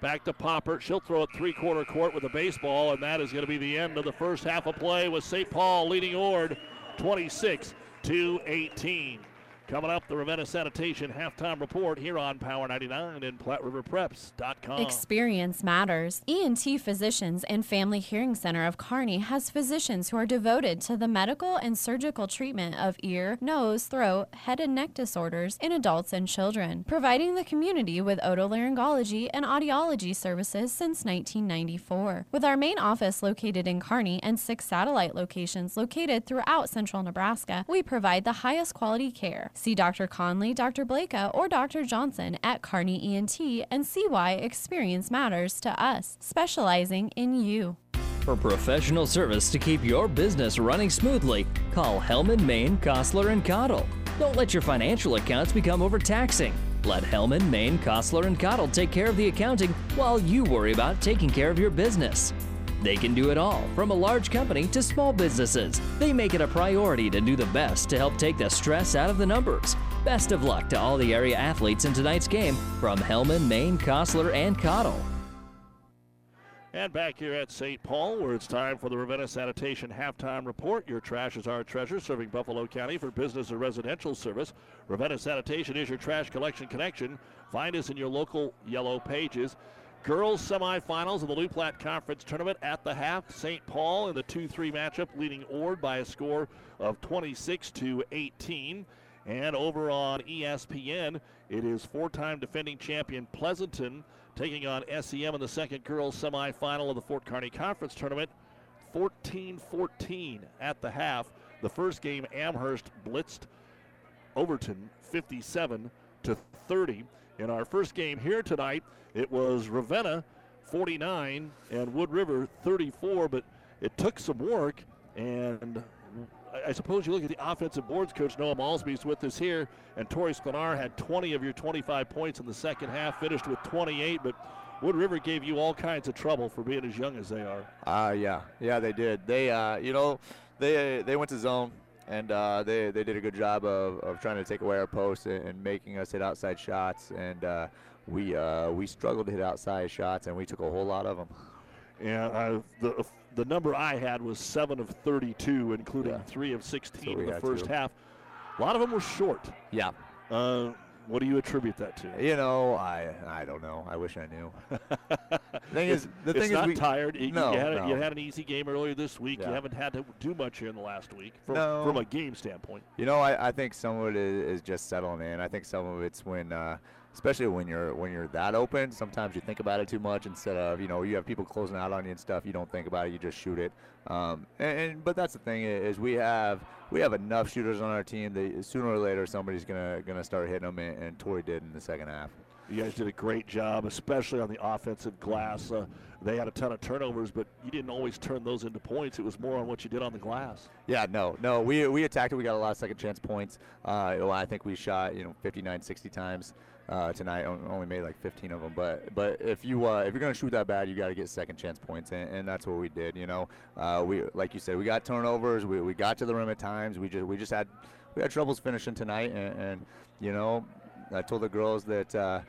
S2: Back to Popper. She'll throw it three quarter court with a baseball, and that is going to be the end of the first half of play with St. Paul leading Ord 26 to 18. Coming up, the Ravenna Sanitation halftime report here on Power 99 and PlatteRiverPreps.com.
S1: Experience matters. ENT Physicians and Family Hearing Center of Kearney has physicians who are devoted to the medical and surgical treatment of ear, nose, throat, head and neck disorders in adults and children, providing the community with otolaryngology and audiology services since 1994. With our main office located in Kearney and six satellite locations located throughout central Nebraska, we provide the highest quality care. See Dr. Conley, Dr. Blaka, or Dr. Johnson at Kearney ENT and see why experience matters to us, specializing in you.
S6: For professional service to keep your business running smoothly, call Hellman, Maine, Kostler, and Cottle. Don't let your financial accounts become overtaxing. Let Hellman, Maine, Kostler, and Cottle take care of the accounting while you worry about taking care of your business. They can do it all, from a large company to small businesses. They make it a priority to do the best to help take the stress out of the numbers. Best of luck to all the area athletes in tonight's game from Hellman, Maine, Kostler, and Cottle.
S2: And back here at St. Paul, where it's time for the Ravenna Sanitation halftime report. Your trash is our treasure, serving Buffalo County for business or residential service. Ravenna Sanitation is your trash collection connection. Find us in your local yellow pages. Girls semifinals of the Loup Platte Conference Tournament at the half. St. Paul in the 2-3 matchup, leading Ord by a score of 26 to 18. And over on ESPN, it is four-time defending champion Pleasanton taking on SEM in the second girls semifinal of the Fort Kearny Conference Tournament. 14-14 at the half. The first game, Amherst blitzed Overton 57 to 30. In our first game here tonight, it was Ravenna 49 and Wood River 34, but it took some work. And I suppose you look at the offensive boards coach, Noah Malsby's with us here, and Tori Sklenar had 20 of your 25 points in the second half, finished with 28, but Wood River gave you all kinds of trouble for being as young as they are.
S7: Uh, yeah, yeah, they did. They, uh, you know, they they went to zone and uh, they they did a good job of, of trying to take away our posts and, and making us hit outside shots, and uh, we uh, we struggled to hit outside shots, and we took a whole lot of them.
S2: And the the number I had was seven of 32, including
S7: Yeah.
S2: three of 16
S7: So
S2: in the first
S7: two.
S2: half. A lot of them were short.
S7: Yeah.
S2: What do you attribute that to?
S7: You know, I I don't know. I wish I knew. thing is, the
S2: it's
S7: thing
S2: not
S7: is, we,
S2: tired. You,
S7: no,
S2: you, had
S7: no.
S2: you had an easy game earlier this week. You haven't had to do much here in the last week from,
S7: No.
S2: from a game standpoint.
S7: You know, I, I think some of it is, is just settling in. I think some of it's when, uh, especially when you're when you're that open. Sometimes you think about it too much instead of you know you have people closing out on you and stuff. You don't think about it. You just shoot it. Um, and, and but that's the thing is we have we have enough shooters on our team that sooner or later somebody's gonna gonna start hitting them, and, and Tori did in the second half.
S2: You guys did a great job, especially on the offensive glass. Uh, they had a ton of turnovers, but you didn't always turn those into points. It was more on what you did on the glass.
S7: Yeah, no, no. We we attacked it. We got a lot of second chance points. Uh, well, I think we shot you know 59, 60 times uh, tonight. Only made like 15 of them. But but if you uh, if you're gonna shoot that bad, you got to get second chance points, and, and that's what we did. You know, uh, we like you said, we got turnovers. We, we got to the rim at times. We just we just had we had troubles finishing tonight, and, and you know, I told the girls that. Uh,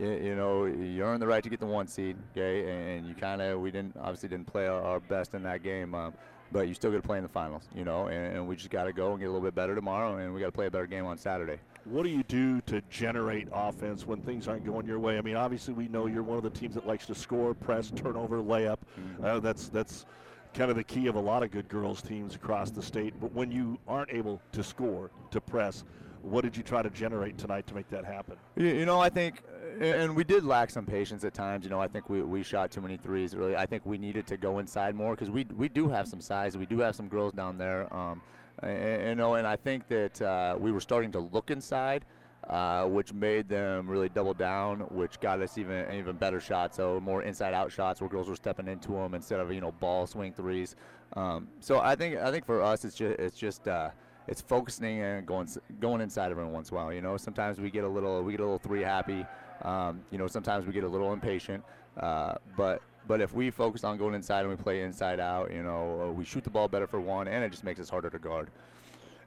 S7: you, know, you earned the right to get the one seed, okay? And you kind of, we didn't, obviously didn't play our, our best in that game, um, but you still got to play in the finals, you know, and, and we just got to go and get a little bit better tomorrow, and we got to play a better game on Saturday.
S2: What do you do to generate offense when things aren't going your way? I mean, obviously, we know you're one of the teams that likes to score, press, turnover, layup. Uh, that's that's kind of the key of a lot of good girls teams across the state. But when you aren't able to score, to press, what did you try to generate tonight to make that happen?
S7: You, you know, I think, and we did lack some patience at times. You know, I think we, we shot too many threes. Really, I think we needed to go inside more because we we do have some size. We do have some girls down there. Um, and, you know, and I think that uh, we were starting to look inside. Uh, which made them really double down, which got us even even better shots. So more inside-out shots where girls were stepping into them instead of you know ball swing threes. Um, so I think I think for us it's just it's just uh, it's focusing and going going inside every once in a while. You know, sometimes we get a little we get a little three happy. Um, you know, sometimes we get a little impatient. Uh, but but if we focus on going inside and we play inside out, you know, uh, we shoot the ball better for one, and it just makes us harder to guard.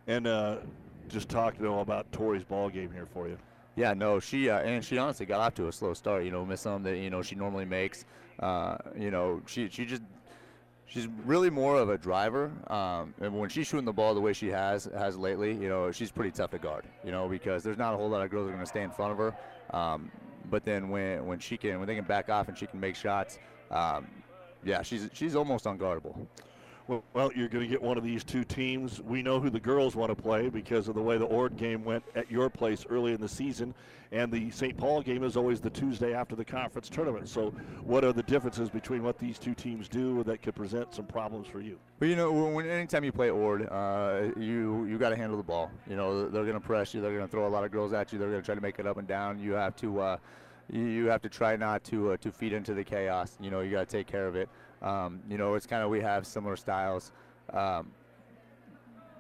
S2: And uh, just talk to them about Tori's ball game here for you.
S7: Yeah, no, she uh, and she honestly got off to a slow start. You know, missed some that you know she normally makes. Uh, you know, she she just she's really more of a driver. Um, and when she's shooting the ball the way she has has lately, you know, she's pretty tough to guard. You know, because there's not a whole lot of girls that are going to stay in front of her. Um, but then when when she can when they can back off and she can make shots, um, yeah, she's she's almost unguardable.
S2: Well, well, you're going to get one of these two teams. We know who the girls want to play because of the way the Ord game went at your place early in the season, and the St. Paul game is always the Tuesday after the conference tournament. So, what are the differences between what these two teams do that could present some problems for you?
S7: Well, you know, when anytime you play Ord, uh, you you got to handle the ball. You know, they're going to press you. They're going to throw a lot of girls at you. They're going to try to make it up and down. You have to. Uh, you have to try not to uh, to feed into the chaos. You know, you got to take care of it. Um, you know, it's kind of we have similar styles. Um,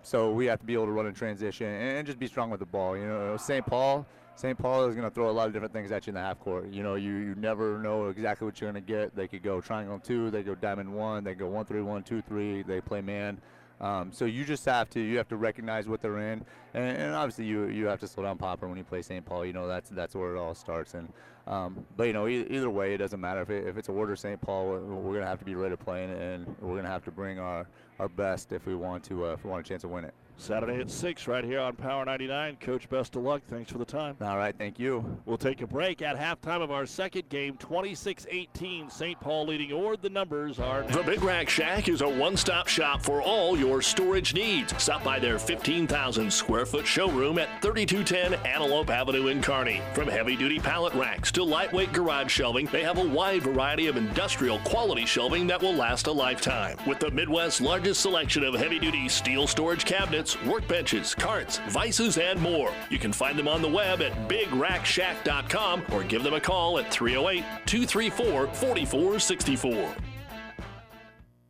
S7: so we have to be able to run in transition and, and just be strong with the ball. You know, St. Paul, St. Paul is going to throw a lot of different things at you in the half court. You know, you, you never know exactly what you're going to get. They could go triangle two, they go diamond one, they go one three one two three. They play man. Um, so you just have to you have to recognize what they're in, and, and, obviously you you have to slow down Popper when you play St. Paul. You know that's that's where it all starts. And um, but you know e- either way it doesn't matter if, it, if it's a Ord or St. Paul. We're, we're, gonna have to be ready to play, and, and we're gonna have to bring our, our best if we want to uh, if we want a chance to win it.
S2: Saturday at 6 right here on Power 99. Coach, best of luck. Thanks for the time.
S7: All right, thank you.
S2: We'll take a break at halftime of our second game, 26-18. St. Paul leading Ord. The numbers are
S8: now. The Big Rack Shack is a one-stop shop for all your storage needs. Stop by their 15,000 square foot showroom at 3210 Antelope Avenue in Kearney. From heavy-duty pallet racks to lightweight garage shelving, they have a wide variety of industrial quality shelving that will last a lifetime. With the Midwest's largest selection of heavy-duty steel storage cabinets, workbenches, carts, vices, and more. You can find them on the web at bigrackshack.com or give them a call at 308 234 4464.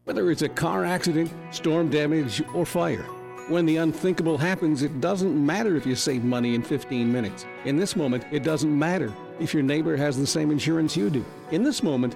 S9: Whether it's a car accident, storm damage, or fire, when the unthinkable happens, it doesn't matter if you save money in 15 minutes. In this moment, it doesn't matter if your neighbor has the same insurance you do. In this moment,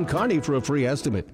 S9: Kearney for a free estimate.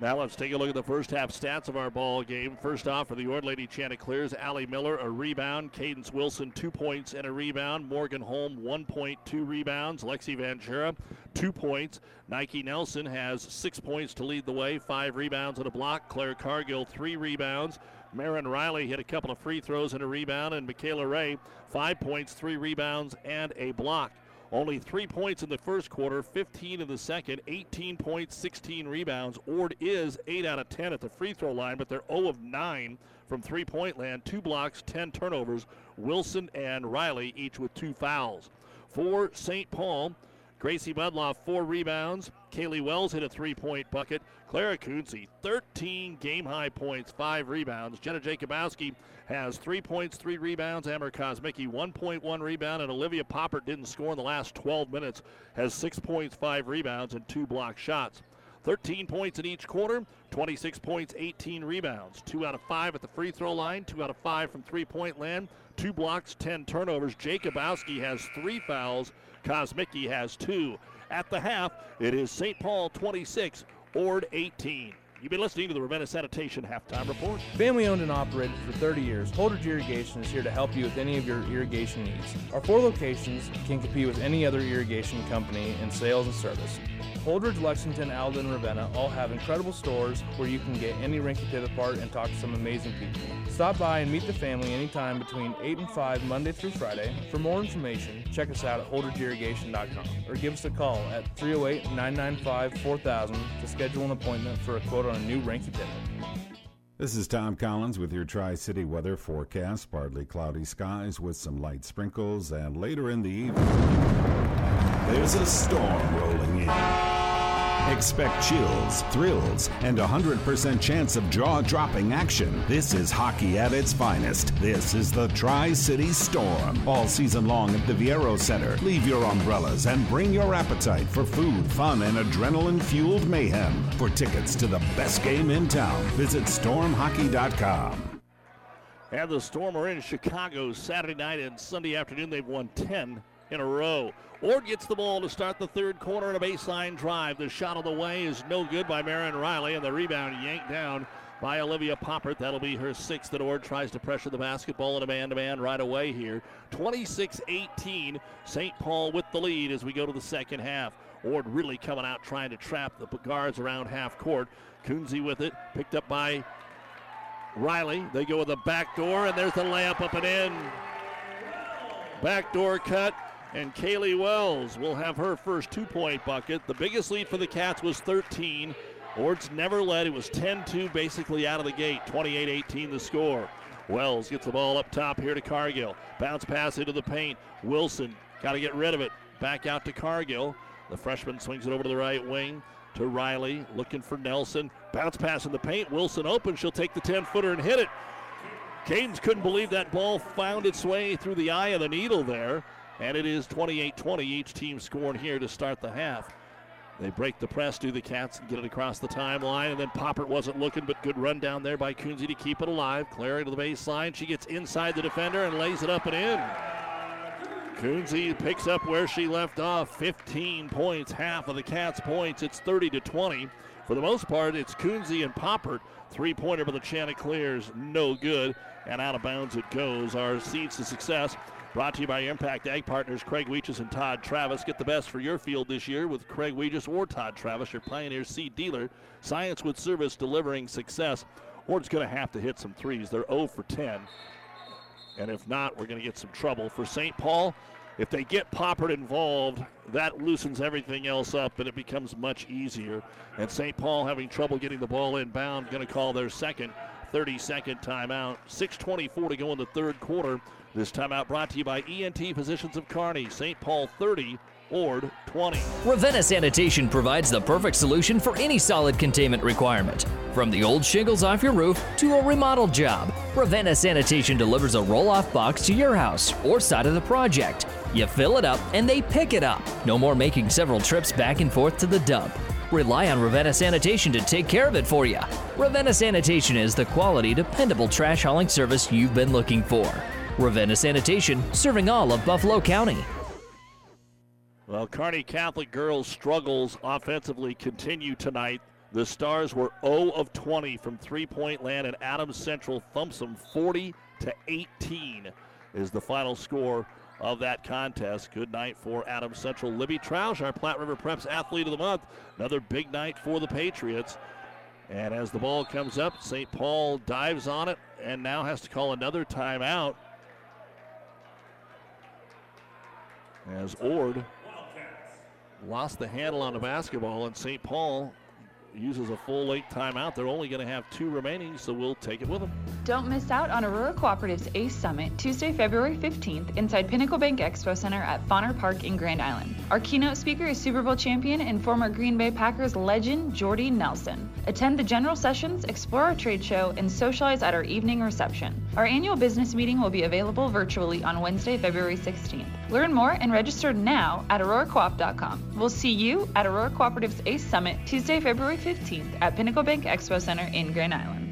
S2: Now let's take a look at the first half stats of our ball game. First off, for the Ord Lady Chanticleers, Allie Miller a rebound, Cadence Wilson two points and a rebound, Morgan Holm one point, two rebounds, Lexi Vanjera two points, Nike Nelson has six points to lead the way, five rebounds and a block, Claire Cargill three rebounds, Marin Riley hit a couple of free throws and a rebound, and Michaela Ray five points, three rebounds and a block. Only three points in the first quarter, 15 in the second, 18 points, 16 rebounds. Ord is 8 out of 10 at the free throw line, but they're 0 of 9 from three point land. Two blocks, 10 turnovers. Wilson and Riley each with two fouls. For St. Paul, Gracie Mudloff, four rebounds. Kaylee Wells hit a three point bucket. Clara Kunze, 13 game high points, five rebounds. Jenna Jacobowski has three points, three rebounds. Amber Kosmicki, 1.1 rebound. And Olivia Poppert didn't score in the last 12 minutes, has six points, five rebounds, and two block shots. 13 points in each quarter, 26 points, 18 rebounds. Two out of five at the free throw line, two out of five from three point land, two blocks, 10 turnovers. Jacobowski has three fouls. Kosmicki has two. At the half, it is St. Paul 26, Ord 18. You've been listening to the Ravenna Sanitation Halftime Report.
S10: Family owned and operated for 30 years, Holdrege Irrigation is here to help you with any of your irrigation needs. Our four locations can compete with any other irrigation company in sales and service. Holdrege, Lexington, Alden, and Ravenna all have incredible stores where you can get any Reinke Pivot part and talk to some amazing people. Stop by and meet the family anytime between 8 and 5 Monday through Friday. For more information, check us out at holdregeirrigation.com or give us a call at 308 995 4000 to schedule an appointment for a quote on a new Reinke Pivot.
S11: This is Tom Collins with your Tri City weather forecast. Partly cloudy skies with some light sprinkles, and later in the evening, there's a storm rolling in. Expect chills, thrills, and a 100% chance of jaw dropping action. This is hockey at its finest. This is the Tri City Storm. All season long at the Viaero Center. Leave your umbrellas and bring your appetite for food, fun, and adrenaline fueled mayhem. For tickets to the best game in town, visit stormhockey.com.
S2: And the Storm are in Chicago Saturday night and Sunday afternoon. They've won 10 in a row. Ord gets the ball to start the third quarter and a baseline drive. The shot on the way is no good by Marin Riley, and the rebound yanked down by Olivia Poppert. That'll be her sixth that Ord tries to pressure the basketball in a man to man right away here. 26 18. St. Paul with the lead as we go to the second half. Ord really coming out trying to trap the guards around half court. Kunze with it, picked up by Riley. They go with the back door, and there's the layup up and in. Backdoor cut and Kaylee Wells will have her first two point bucket. The biggest lead for the Cats was 13. Ord's never led. It was 10 2 basically out of the gate, 28 18 the score. Wells gets the ball up top here to Cargill. Bounce pass into the paint. Wilson got to get rid of it. Back out to Cargill. The freshman swings it over to the right wing to Riley, looking for Nelson. Bounce pass in the paint. Wilson open. She'll take the 10 footer and hit it. Cadence couldn't believe that ball found its way through the eye of the needle there. And it is 28 20. Each team scoring here to start the half. They break the press, do the Cats, and get it across the timeline. And then Poppert wasn't looking, but good run down there by Kunze to keep it alive. Clary to the baseline. She gets inside the defender and lays it up and in. Kunze picks up where she left off. 15 points, half of the Cats' points. It's 30 to 20. For the most part, it's Kunze and Poppert. Three pointer for the Chanticleers, no good. And out of bounds it goes. Our seeds to success Brought to you by Impact Ag Partners, Craig Weegis and Todd Travis. Get the best for your field this year with Craig Weegis or Todd Travis, your Pioneer seed dealer. Science with service delivering success. Ord's going to have to hit some threes. They're 0 for 10. And if not, we're going to get some trouble. For St. Paul, if they get Poppert involved, that loosens everything else up and it becomes much easier. And St. Paul having trouble getting the ball inbound, going to call their second 30 second timeout. 6.24 to go in the third quarter. This timeout brought to you by ENT Physicians of Kearney, St. Paul 30, Ord 20.
S6: Ravenna Sanitation provides the perfect solution for any solid containment requirement. From the old shingles off your roof to a remodel job, Ravenna Sanitation delivers a roll off box to your house or side of the project. You fill it up and they pick it up. No more making several trips back and forth to the dump. Rely on Ravenna Sanitation to take care of it for you. Ravenna Sanitation is the quality, dependable trash hauling service you've been looking for. Ravenna Sanitation, serving all of Buffalo County.
S2: Well, Kearney Catholic girls' struggles offensively continue tonight. The Stars were 0 of 20 from three-point land, and Adams Central thumps them 40 to 18 is the final score of that contest. Good night for Adams Central. Libby Troush, our Platte River Preps Athlete of the Month. Another big night for the Patriots. And as the ball comes up, St. Paul dives on it and now has to call another timeout. As Ord lost the handle on the basketball, and St. Paul uses a full late timeout. They're only going to have two remaining, so we'll take it with them.
S12: Don't miss out on Aurora Cooperative's ACE Summit Tuesday, February 15th inside Pinnacle Bank Expo Center at Fonner Park in Grand Island. Our keynote speaker is Super Bowl champion and former Green Bay Packers legend Jordy Nelson. Attend the general sessions, explore our trade show, and socialize at our evening reception. Our annual business meeting will be available virtually on Wednesday, February 16th. Learn more and register now at auroracoop.com. We'll see you at Aurora Cooperative's ACE Summit Tuesday, February 15th at Pinnacle Bank Expo Center in Grand Island.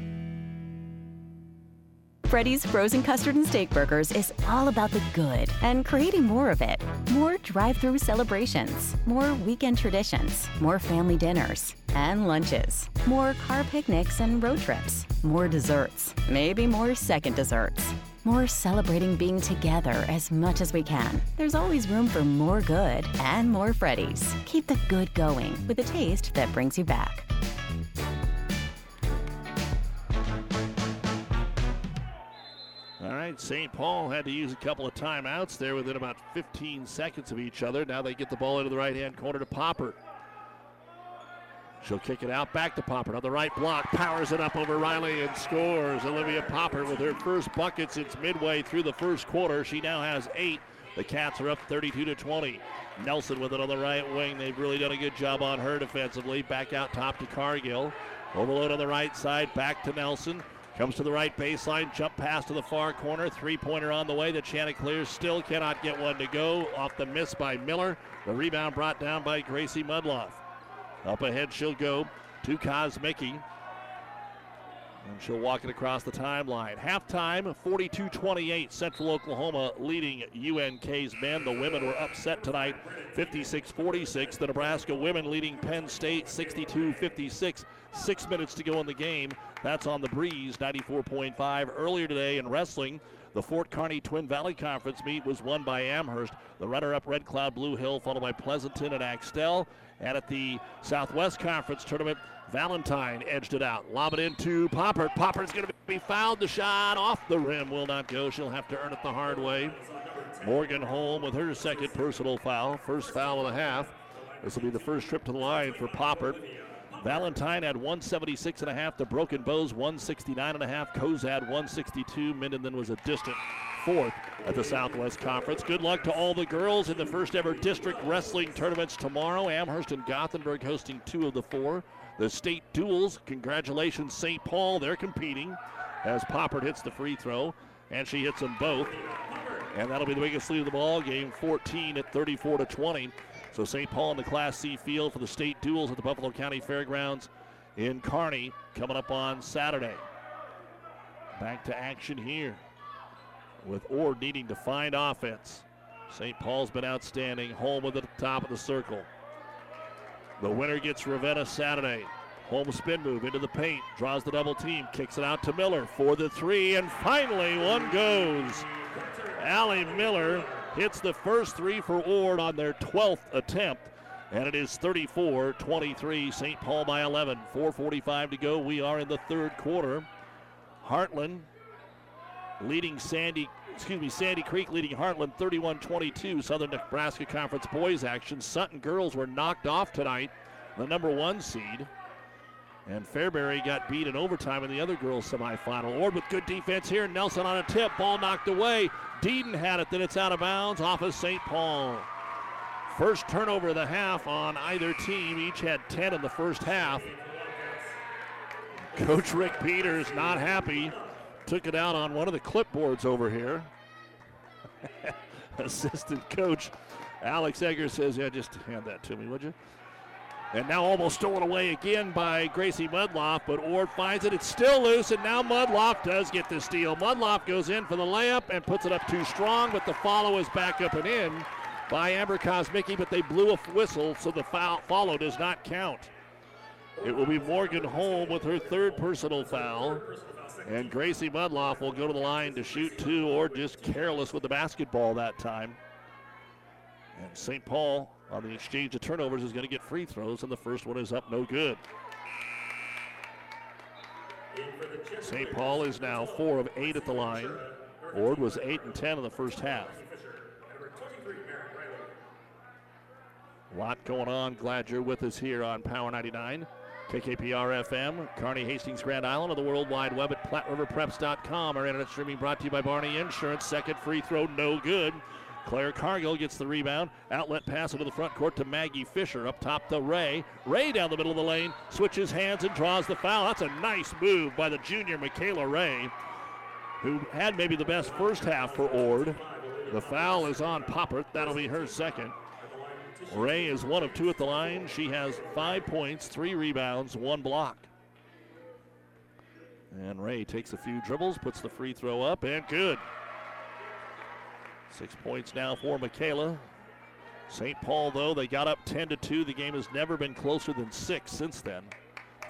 S13: Freddy's Frozen Custard and Steak Burgers is all about the good and creating more of it. More drive through celebrations, more weekend traditions, more family dinners and lunches, more car picnics and road trips, more desserts, maybe more second desserts. More celebrating being together as much as we can. There's always room for more good and more Freddy's. Keep the good going with a taste that brings you back.
S2: All right, St. Paul had to use a couple of timeouts there within about 15 seconds of each other. Now they get the ball into the right hand corner to Poppert. She'll kick it out back to Popper on the right block, powers it up over Riley and scores. Olivia Popper with her first bucket since midway through the first quarter. She now has eight. The Cats are up 32 to 20. Nelson with it on the right wing. They've really done a good job on her defensively. Back out top to Cargill. Overload on the right side, back to Nelson. Comes to the right baseline, jump pass to the far corner, three pointer on the way. The Chanticleers still cannot get one to go. Off the miss by Miller. The rebound brought down by Gracie Mudloff. Up ahead she'll go to Kosmicki. And she'll walk it across the timeline. Halftime, 42 28. Central Oklahoma leading UNK's men. The women were upset tonight, 56 46. The Nebraska women leading Penn State, 62 56. Six minutes to go in the game. That's on the breeze, 94.5. Earlier today in wrestling, the Fort Kearny Twin Valley Conference meet was won by Amherst. The runner-up Red Cloud Blue Hill, followed by Pleasanton and Axtell. And at the Southwest Conference tournament, Valentine edged it out. Lob it into Popper. Popper's going to be fouled. The shot off the rim will not go. She'll have to earn it the hard way. Morgan Holm with her second personal foul. First foul of the half. This will be the first trip to the line for Popper. Valentine had 176 and a half. The Broken Bows 169 and a half. Cozad 162. Minden then was a distant fourth at the Southwest Conference. Good luck to all the girls in the first ever district wrestling tournaments tomorrow. Amherst and Gothenburg hosting two of the four. The state duels, congratulations, St. Paul. They're competing as Poppert hits the free throw, and she hits them both. And that'll be the biggest lead of the ball game, 14 at 34 to 20. So St. Paul in the Class C field for the state duels at the Buffalo County Fairgrounds in Kearney coming up on Saturday. Back to action here with Ord needing to find offense. St. Paul's been outstanding. Holm at the top of the circle. The winner gets Ravenna Saturday. Holm spin move into the paint, draws the double team, kicks it out to Miller for the three, and finally one goes. Allie Miller hits the first three for Ord on their 12th attempt, and it is 34 23, St. Paul by 11. 4.45 to go. We are in the third quarter. Heartland leading Sandy, excuse me, Sandy Creek leading Heartland 31-22. Southern Nebraska Conference boys action. Sutton girls were knocked off tonight, the number one seed. And Fairbury got beat in overtime in the other girls semifinal. Ord with good defense here. Nelson on a tip. Ball knocked away. Deeden had it, then it's out of bounds off of St. Paul. First turnover of the half on either team. Each had 10 in the first half. Coach Rick Peters not happy. Took it out on one of the clipboards over here. Assistant coach Alex Egger says, Yeah, just hand that to me, would you? And now almost stolen away again by Gracie Mudloff, but Ord finds it. It's still loose, and now Mudloff does get the steal. Mudloff goes in for the layup and puts it up too strong, but the follow is back up and in by Amber Kosmicki, but they blew a whistle, so the foul follow does not count. It will be Morgan Holm with her third personal foul. And Gracie Mudloff will go to the line to shoot two or just careless with the basketball that time. And St. Paul on the exchange of turnovers is going to get free throws, and the first one is up no good. St. Paul is now four of eight at the line. Ord was eight and ten in the first half. A lot going on. Glad you're with us here on Power 99. KKPR FM, Kearney Hastings Grand Island, on the World Wide Web at PlatteRiverPreps.com. Our internet streaming brought to you by Barney Insurance. Second free throw, no good. Claire Cargill gets the rebound. Outlet pass into the front court to Maggie Fisher. Up top to Ray. Ray down the middle of the lane, switches hands and draws the foul. That's a nice move by the junior Michaela Ray, who had maybe the best first half for Ord. The foul is on Poppert. That'll be her second. Ray is one of two at the line. She has five points, three rebounds, one block. And Ray takes a few dribbles, puts the free throw up, and good. Six points now for Michaela. St. Paul, though, they got up 10 to 2. The game has never been closer than six since then.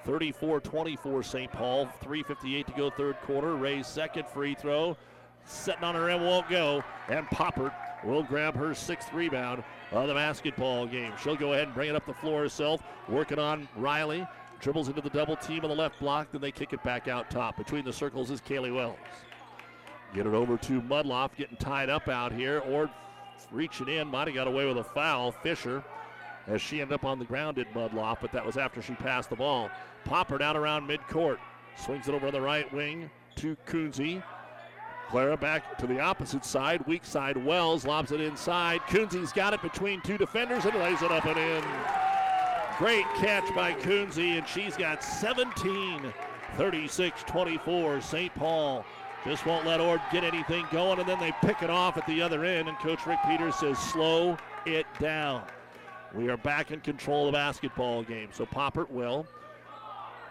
S2: 34 24 St. Paul. 3.58 to go, third quarter. Ray's second free throw. Setting on her end, won't go. And Poppert will grab her sixth rebound of the basketball game. She'll go ahead and bring it up the floor herself. Working on Riley. Dribbles into the double team on the left block. Then they kick it back out top. Between the circles is Kaylee Wells. Get it over to Mudloff, getting tied up out here. Ord reaching in, might have got away with a foul. Fisher as she ended up on the ground at Mudloff, but that was after she passed the ball. Popper down around midcourt. Swings it over on the right wing to Kunze. Clara back to the opposite side, weak side. Wells lobs it inside. Kunze's got it between two defenders and lays it up and in. Great catch by Kunze, and she's got 17, 36 24. St. Paul just won't let Ord get anything going, and then they pick it off at the other end, and Coach Rick Peters says, slow it down. We are back in control of the basketball game. So Poppert will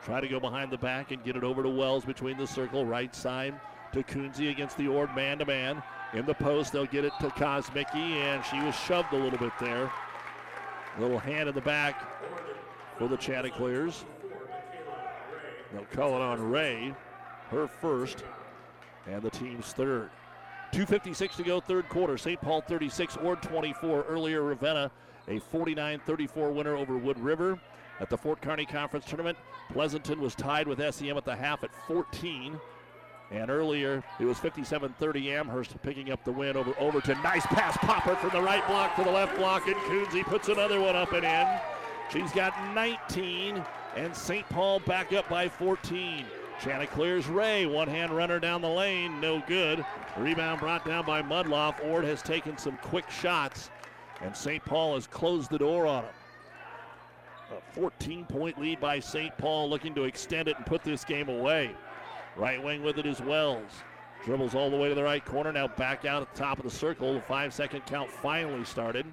S2: try to go behind the back and get it over to Wells between the circle, right side to Kunze against the Ord man to man. In the post, they'll get it to Kosmicki, and she was shoved a little bit there. Little hand in the back for the Chanticleers. They'll call it on Ray, her first, and the team's third. 2.56 to go, third quarter. St. Paul 36, Ord 24. Earlier, Ravenna, a 49 34 winner over Wood River at the Fort Kearny Conference Tournament. Pleasanton was tied with SEM at the half at 14. And earlier, it was 57 30 Amherst picking up the win over Overton. Nice pass, Popper from the right block to the left block, and Kunze puts another one up and in. She's got 19, and St. Paul back up by 14. Chanticleer's Ray, one hand runner down the lane, no good. Rebound brought down by Mudloff. Ord has taken some quick shots, and St. Paul has closed the door on him. A 14 point lead by St. Paul looking to extend it and put this game away. Right wing with it is Wells. Dribbles all the way to the right corner. Now back out at the top of the circle. The five second count finally started.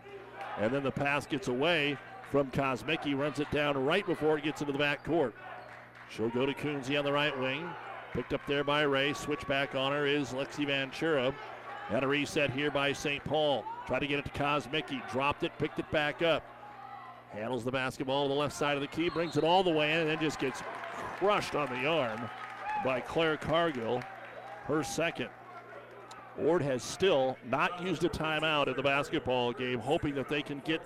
S2: And then the pass gets away from Kosmicki. Runs it down right before it gets into the back court. She'll go to Kunze on the right wing. Picked up there by Ray. Switch back on her is Lexi Ventura. And a reset here by St. Paul. Try to get it to Kosmicki. Dropped it, picked it back up. Handles the basketball on the left side of the key, brings it all the way in, and then just gets crushed on the arm by Claire Cargill, her second. Ord has still not used a timeout in the basketball game, hoping that they can get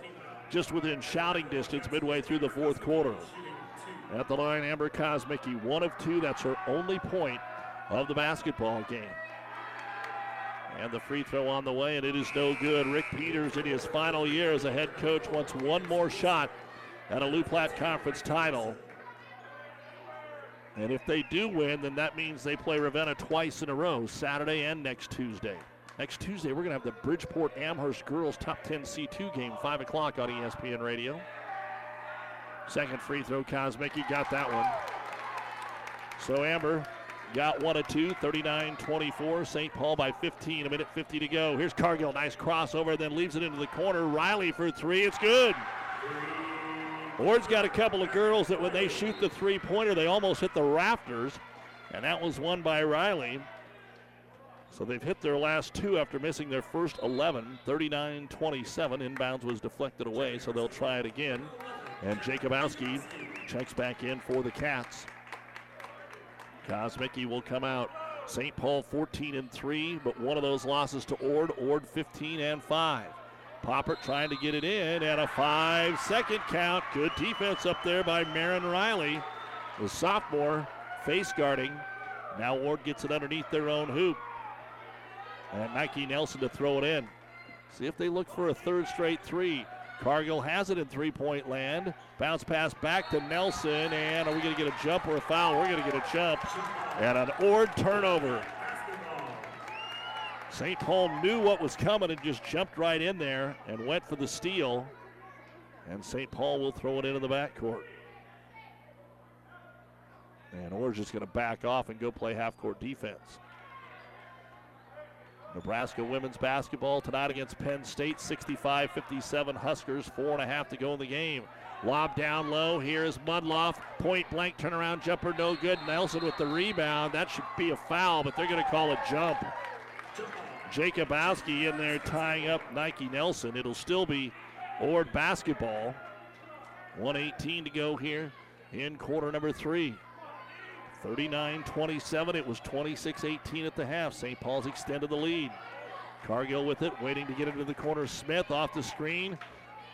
S2: just within shouting distance midway through the fourth quarter. At the line, Amber Kosmicki, one of two. That's her only point of the basketball game. And the free throw on the way, and it is no good. Rick Peters, in his final year as a head coach, wants one more shot at a Loup Platte Conference title. And if they do win, then that means they play Ravenna twice in a row, Saturday and next Tuesday. Next Tuesday, we're going to have the Bridgeport Amherst Girls Top 10 C2 game, 5 o'clock on ESPN Radio. Second free throw, Cosmic. Kosmicki got that one. So Amber got one of two, 39 24. St. Paul by 15, a minute 50 to go. Here's Cargill, nice crossover, then leaves it into the corner. Riley for three, it's good. Ord's got a couple of girls that when they shoot the three pointer, they almost hit the rafters, and that was won by Riley. So they've hit their last two after missing their first 11, 39 27. Inbounds was deflected away, so they'll try it again. And Jacobowski checks back in for the Cats. Kosmicki will come out. St. Paul 14 and 3, but one of those losses to Ord. Ord 15 and 5. Poppert trying to get it in and a five second count. Good defense up there by Marin Riley, the sophomore face guarding. Now Ord gets it underneath their own hoop. And Nike Nelson to throw it in. See if they look for a third straight three. Cargill has it in three point land. Bounce pass back to Nelson. And are we going to get a jump or a foul? We're going to get a jump. And an Ord turnover. St. Paul knew what was coming and just jumped right in there and went for the steal. And St. Paul will throw it into the backcourt. And Ord's just going to back off and go play half court defense. Nebraska women's basketball tonight against Penn State, 65 57 Huskers, four and a half to go in the game. Lob down low. Here's Mudloff. Point blank turnaround jumper, no good. Nelson with the rebound. That should be a foul, but they're going to call a jump. Jacobowski in there tying up Nike Nelson. It'll still be Ord basketball. 118 to go here in quarter number three. 39 27. It was 26 18 at the half. St. Paul's extended the lead. Cargill with it, waiting to get into the corner. Smith off the screen.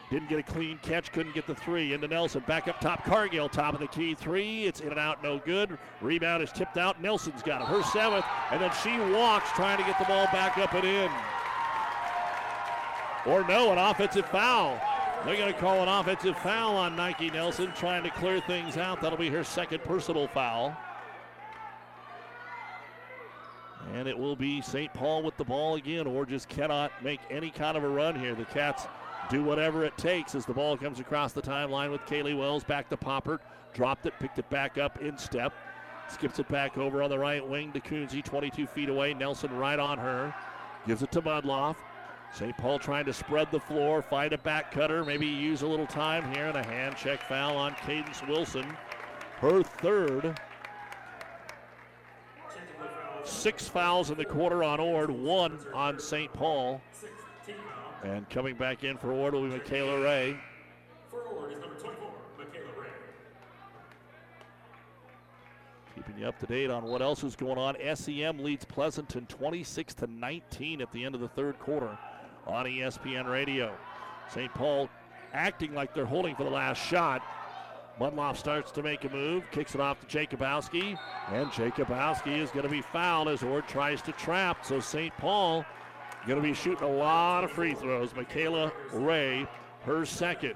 S2: Didn't get a clean catch, couldn't get the three. Into Nelson, back up top. Cargill, top of the key three. It's in and out, no good. Rebound is tipped out. Nelson's got it, her seventh, and then she walks trying to get the ball back up and in. Or no, an offensive foul. They're going to call an offensive foul on Nike Nelson, trying to clear things out. That'll be her second personal foul. And it will be St. Paul with the ball again, or just cannot make any kind of a run here. The Cats do whatever it takes as the ball comes across the timeline with Kaylee Wells back to Poppert. Dropped it, picked it back up in step. Skips it back over on the right wing to Kunze, 22 feet away. Nelson right on her. Gives it to Mudloff. St. Paul trying to spread the floor, find a back cutter, maybe use a little time here, and a hand check foul on Cadence Wilson. Her third. Six fouls in the quarter on Ord, one on St. Paul. And coming back in for Ord will be Michaela Ray. Keeping you up to date on what else is going on. SEM leads Pleasanton 26 to 19 at the end of the third quarter on ESPN Radio. St. Paul acting like they're holding for the last shot. Mudloff starts to make a move, kicks it off to Jacobowski, and Jacobowski is going to be fouled as Ord tries to trap. So St. Paul going to be shooting a lot of free throws. Michaela Ray, her second.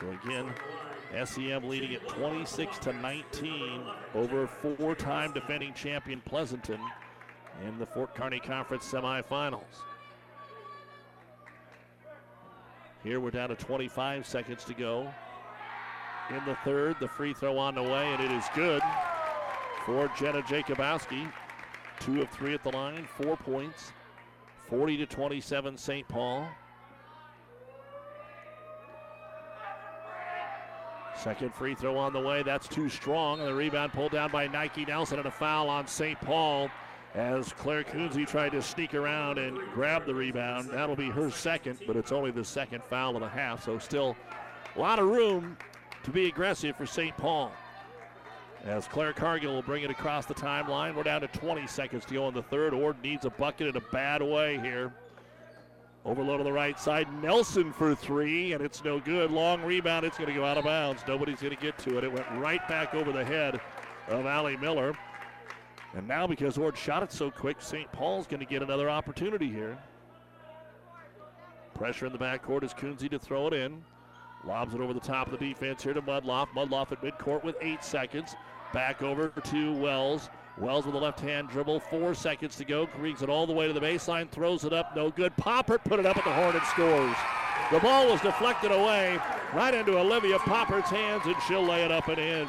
S2: So again, SEM leading at 26 to 19 over four-time defending champion Pleasanton in the Fort Kearny Conference semifinals. Here we're down to 25 seconds to go. In the third, the free throw on the way, and it is good for Jenna Jacobowski. Two of three at the line, four points, 40 to 27 St. Paul. Second free throw on the way. That's too strong. And the rebound pulled down by Nike Nelson and a foul on St. Paul as Claire Kunze tried to sneak around and grab the rebound. That'll be her second, but it's only the second foul of the half, so still a lot of room to be aggressive for St. Paul. As Claire Cargill will bring it across the timeline. We're down to 20 seconds to go in the third. Ord needs a bucket in a bad way here. Overload on the right side. Nelson for three, and it's no good. Long rebound. It's going to go out of bounds. Nobody's going to get to it. It went right back over the head of Allie Miller. And now, because Ord shot it so quick, St. Paul's going to get another opportunity here. Pressure in the backcourt is Kunze to throw it in. Lobs it over the top of the defense here to Mudloff. Mudloff at midcourt with eight seconds. Back over to Wells. Wells with a left hand dribble. Four seconds to go. Brings it all the way to the baseline. Throws it up. No good. Poppert put it up at the horn and scores. The ball was deflected away right into Olivia Poppert's hands, and she'll lay it up and in.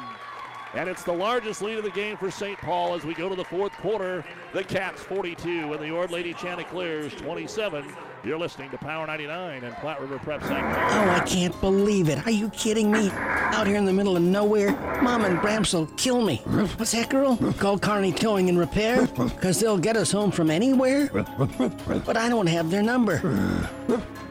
S2: And it's the largest lead of the game for St. Paul as we go to the fourth quarter. The Cats 42 and the Ord Lady Chanticleers 27. You're listening to Power 99 and Platte River Prep Sac.
S14: Oh, I can't believe it. Are you kidding me? Out here in the middle of nowhere, Mom and Bramps will kill me. What's that, girl? Call Kearney Towing and Repair? Because they'll get us home from anywhere? But I don't have their number.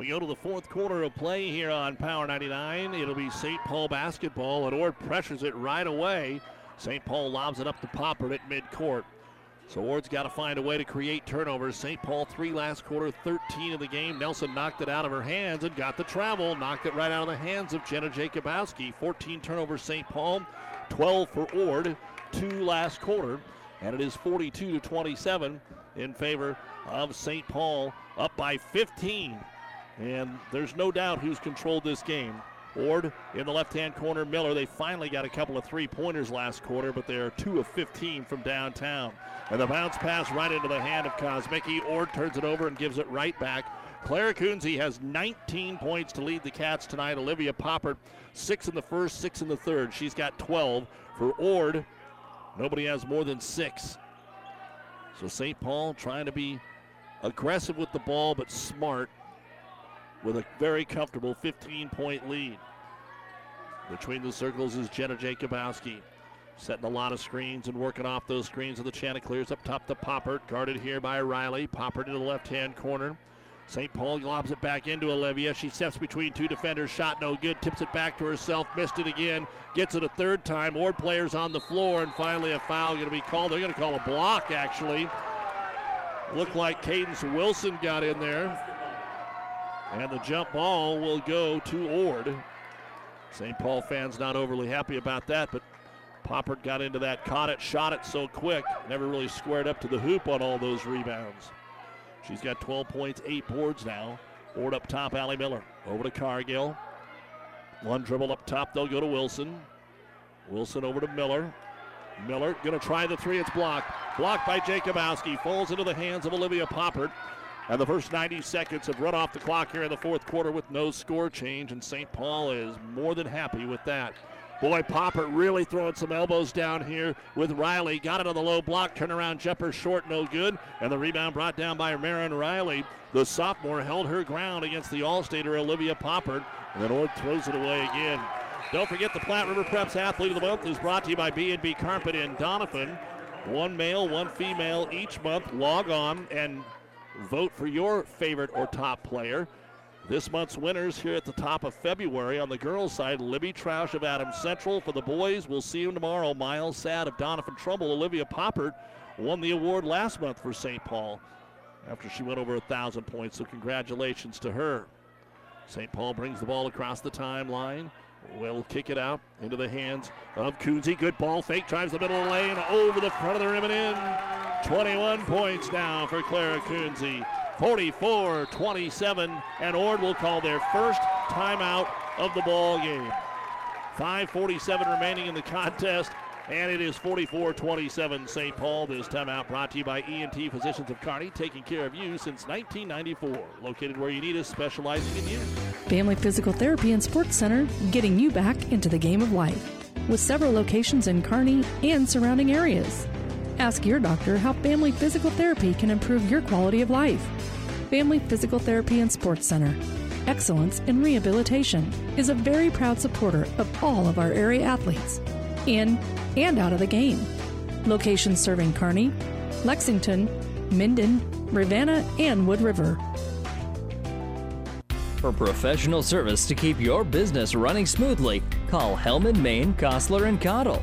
S2: We go to the fourth quarter of play here on Power 99. It'll be St. Paul basketball, and Ord pressures it right away. St. Paul lobs it up to Poppert at midcourt. So Ord's got to find a way to create turnovers. St. Paul three last quarter, 13 of the game. Nelson knocked it out of her hands and got the travel. Knocked it right out of the hands of Jenna Jacobowski. 14 turnovers St. Paul, 12 for Ord. Two last quarter, and it is 42 to 27. in favor of St. Paul, up by 15. And there's no doubt who's controlled this game. Ord in the left hand corner, Miller. They finally got a couple of three pointers last quarter, but they're two of 15 from downtown. And the bounce pass right into the hand of Kosmicki. Ord turns it over and gives it right back. Clara Kunze has 19 points to lead the Cats tonight. Olivia Poppert, six in the first, six in the third. She's got 12. For Ord, nobody has more than six. So St. Paul trying to be aggressive with the ball, but smart with a very comfortable 15 point lead. Between the circles is Jenna Jacobowski. Setting a lot of screens and working off those screens of the Chanticleers up top to Poppert. Guarded here by Riley. Poppert in the left hand corner. St. Paul globs it back into Olivia. She steps between two defenders. Shot no good. Tips it back to herself. Missed it again. Gets it a third time. More players on the floor. And finally, a foul going to be called. They're going to call a block, actually. Looked like Cadence Wilson got in there. And the jump ball will go to Ord. St. Paul fans not overly happy about that, but Poppert got into that, caught it, shot it so quick, never really squared up to the hoop on all those rebounds. She's got 12 points, eight boards now. Ord up top, Allie Miller. Over to Cargill. One dribble up top, they'll go to Wilson. Wilson over to Miller. Miller to try the three, it's blocked. Blocked by Jacobowski, falls into the hands of Olivia Poppert. And the first 90 seconds have run off the clock here in the fourth quarter with no score change, and St. Paul is more than happy with that. Boy, Popper really throwing some elbows down here with Riley. Got it on the low block. Turnaround jumper short, no good. And the rebound brought down by Marin Riley. The sophomore held her ground against the All-Stater Olivia Popper. And then Ord throws it away again. Don't forget the Platte River Preps Athlete of the Month is brought to you by B&B Carpet in Doniphan. One male, one female each month. Log on and vote for your favorite or top player. This month's winners here at the top of February on the girls' side, Libby Troush of Adams Central. For the boys, we'll see them tomorrow. Miles Sad of Doniphan Trumbull. Olivia Poppert won the award last month for St. Paul after she went over a thousand points. So congratulations to her. St. Paul brings the ball across the timeline. Will kick it out into the hands of Kunze. Good ball fake, drives the middle of the lane, over the front of the rim and in. 21 points now for Clara Kunze. 44 27, and Ord will call their first timeout of the ball game. 5.47 remaining in the contest, and it is 44 27 St. Paul. This timeout brought to you by ENT Physicians of Kearney, taking care of you since 1994. Located where you need us, specializing in you.
S15: Family Physical Therapy and Sports Center, getting you back into the game of life. With several locations in Kearney and surrounding areas. Ask your doctor how family physical therapy can improve your quality of life. Family Physical Therapy and Sports Center. Excellence in Rehabilitation is a very proud supporter of all of our area athletes, in and out of the game. Locations serving Kearney, Lexington, Minden, Ravenna, and Wood River.
S6: For professional service to keep your business running smoothly, call Hellman, Maine, Kostler, and Cottle.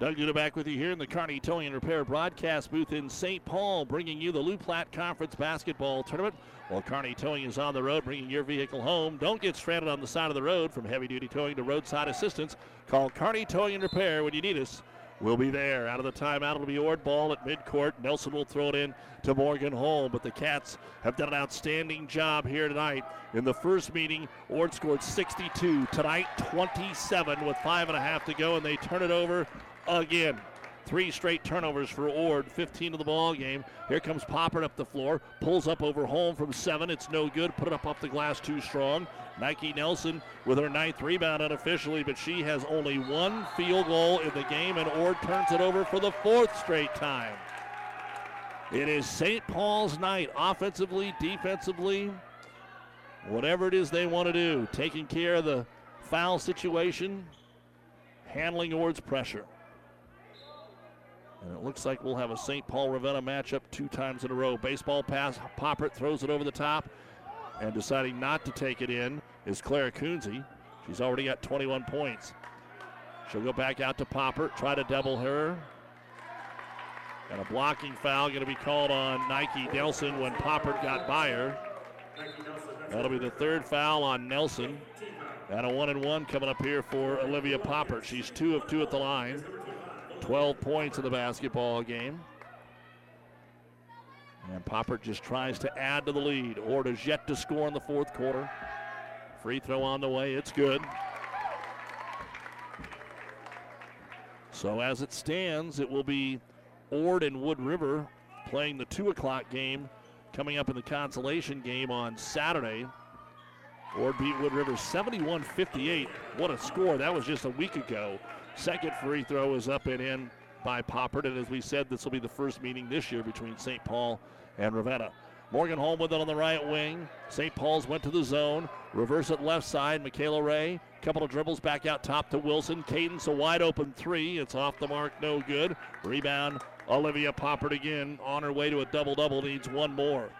S2: Doug Duda back with you here in the Kearney Towing and Repair broadcast booth in St. Paul, bringing you the Loup Platte Conference Basketball Tournament. While Kearney Towing is on the road, bringing your vehicle home. Don't get stranded on the side of the road. From heavy duty towing to roadside assistance, call Kearney Towing and Repair when you need us. We'll be there. Out of the timeout, it'll be Ord ball at midcourt. Nelson will throw it in to Morgan Hall, but the Cats have done an outstanding job here tonight. In the first meeting, Ord scored 62. Tonight, 27 with five and a half to go, and they turn it over again. Three straight turnovers for Ord, 15 of the ball game. Here comes Poppert up the floor, pulls up over home from seven. It's no good. Put it up off the glass too strong. Nike Nelson with her ninth rebound unofficially, but she has only one field goal in the game, and Ord turns it over for the fourth straight time. It is St. Paul's night, offensively, defensively, whatever it is they want to do, taking care of the foul situation, handling Ord's pressure. And it looks like we'll have a St. Paul Ravenna matchup two times in a row. Baseball pass. Poppert throws it over the top. And deciding not to take it in is Clara Kunze. She's already got 21 points. She'll go back out to Poppert, try to double her. And a blocking foul going to be called on Nike Nelson when Poppert got by her. That'll be the third foul on Nelson. And a one and one coming up here for Olivia Poppert. She's two of two at the line. 12 points in the basketball game. And Popper just tries to add to the lead. Ord is yet to score in the fourth quarter. Free throw on the way. It's good. So as it stands, it will be Ord and Wood River playing the 2 o'clock game coming up in the consolation game on Saturday. Ord beat Wood River 71 58. What a score. That was just a week ago. Second free throw is up and in by Poppert. And as we said, this will be the first meeting this year between St. Paul and Ravenna. Morgan Holm with it on the right wing. St. Paul's went to the zone. Reverse it left side. Michaela Ray. Couple of dribbles back out top to Wilson. Cadence a wide open three. It's off the mark, no good. Rebound. Olivia Poppert again on her way to a double double. Needs one more.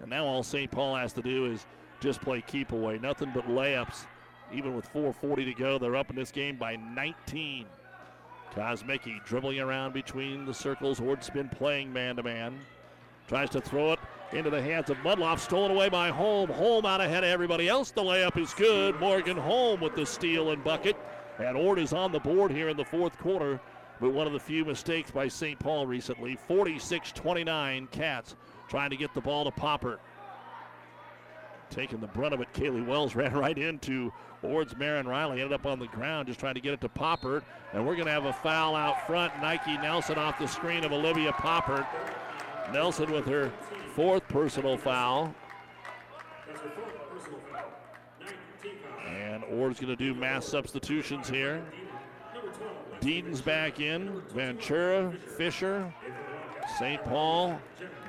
S2: And now all St. Paul has to do is just play keep away. Nothing but layups. Even with 4.40 to go, they're up in this game by 19. Kosmicki dribbling around between the circles. Ord's been playing man to man. Tries to throw it into the hands of Mudloff. Stolen away by Holm. Holm out ahead of everybody else. The layup is good. Morgan Holm with the steal and bucket. And Ord is on the board here in the fourth quarter. But one of the few mistakes by St. Paul recently. 46 29 Cats trying to get the ball to Poppert. Taking the brunt of it, Kaylee Wells ran right into Ord's Marin Riley. Ended up on the ground just trying to get it to Poppert. And we're going to have a foul out front. Nike Nelson off the screen of Olivia Poppert. Nelson with her fourth personal foul. And Ord's going to do mass substitutions here. Deeden's back in. Ventura, Fisher, St. Paul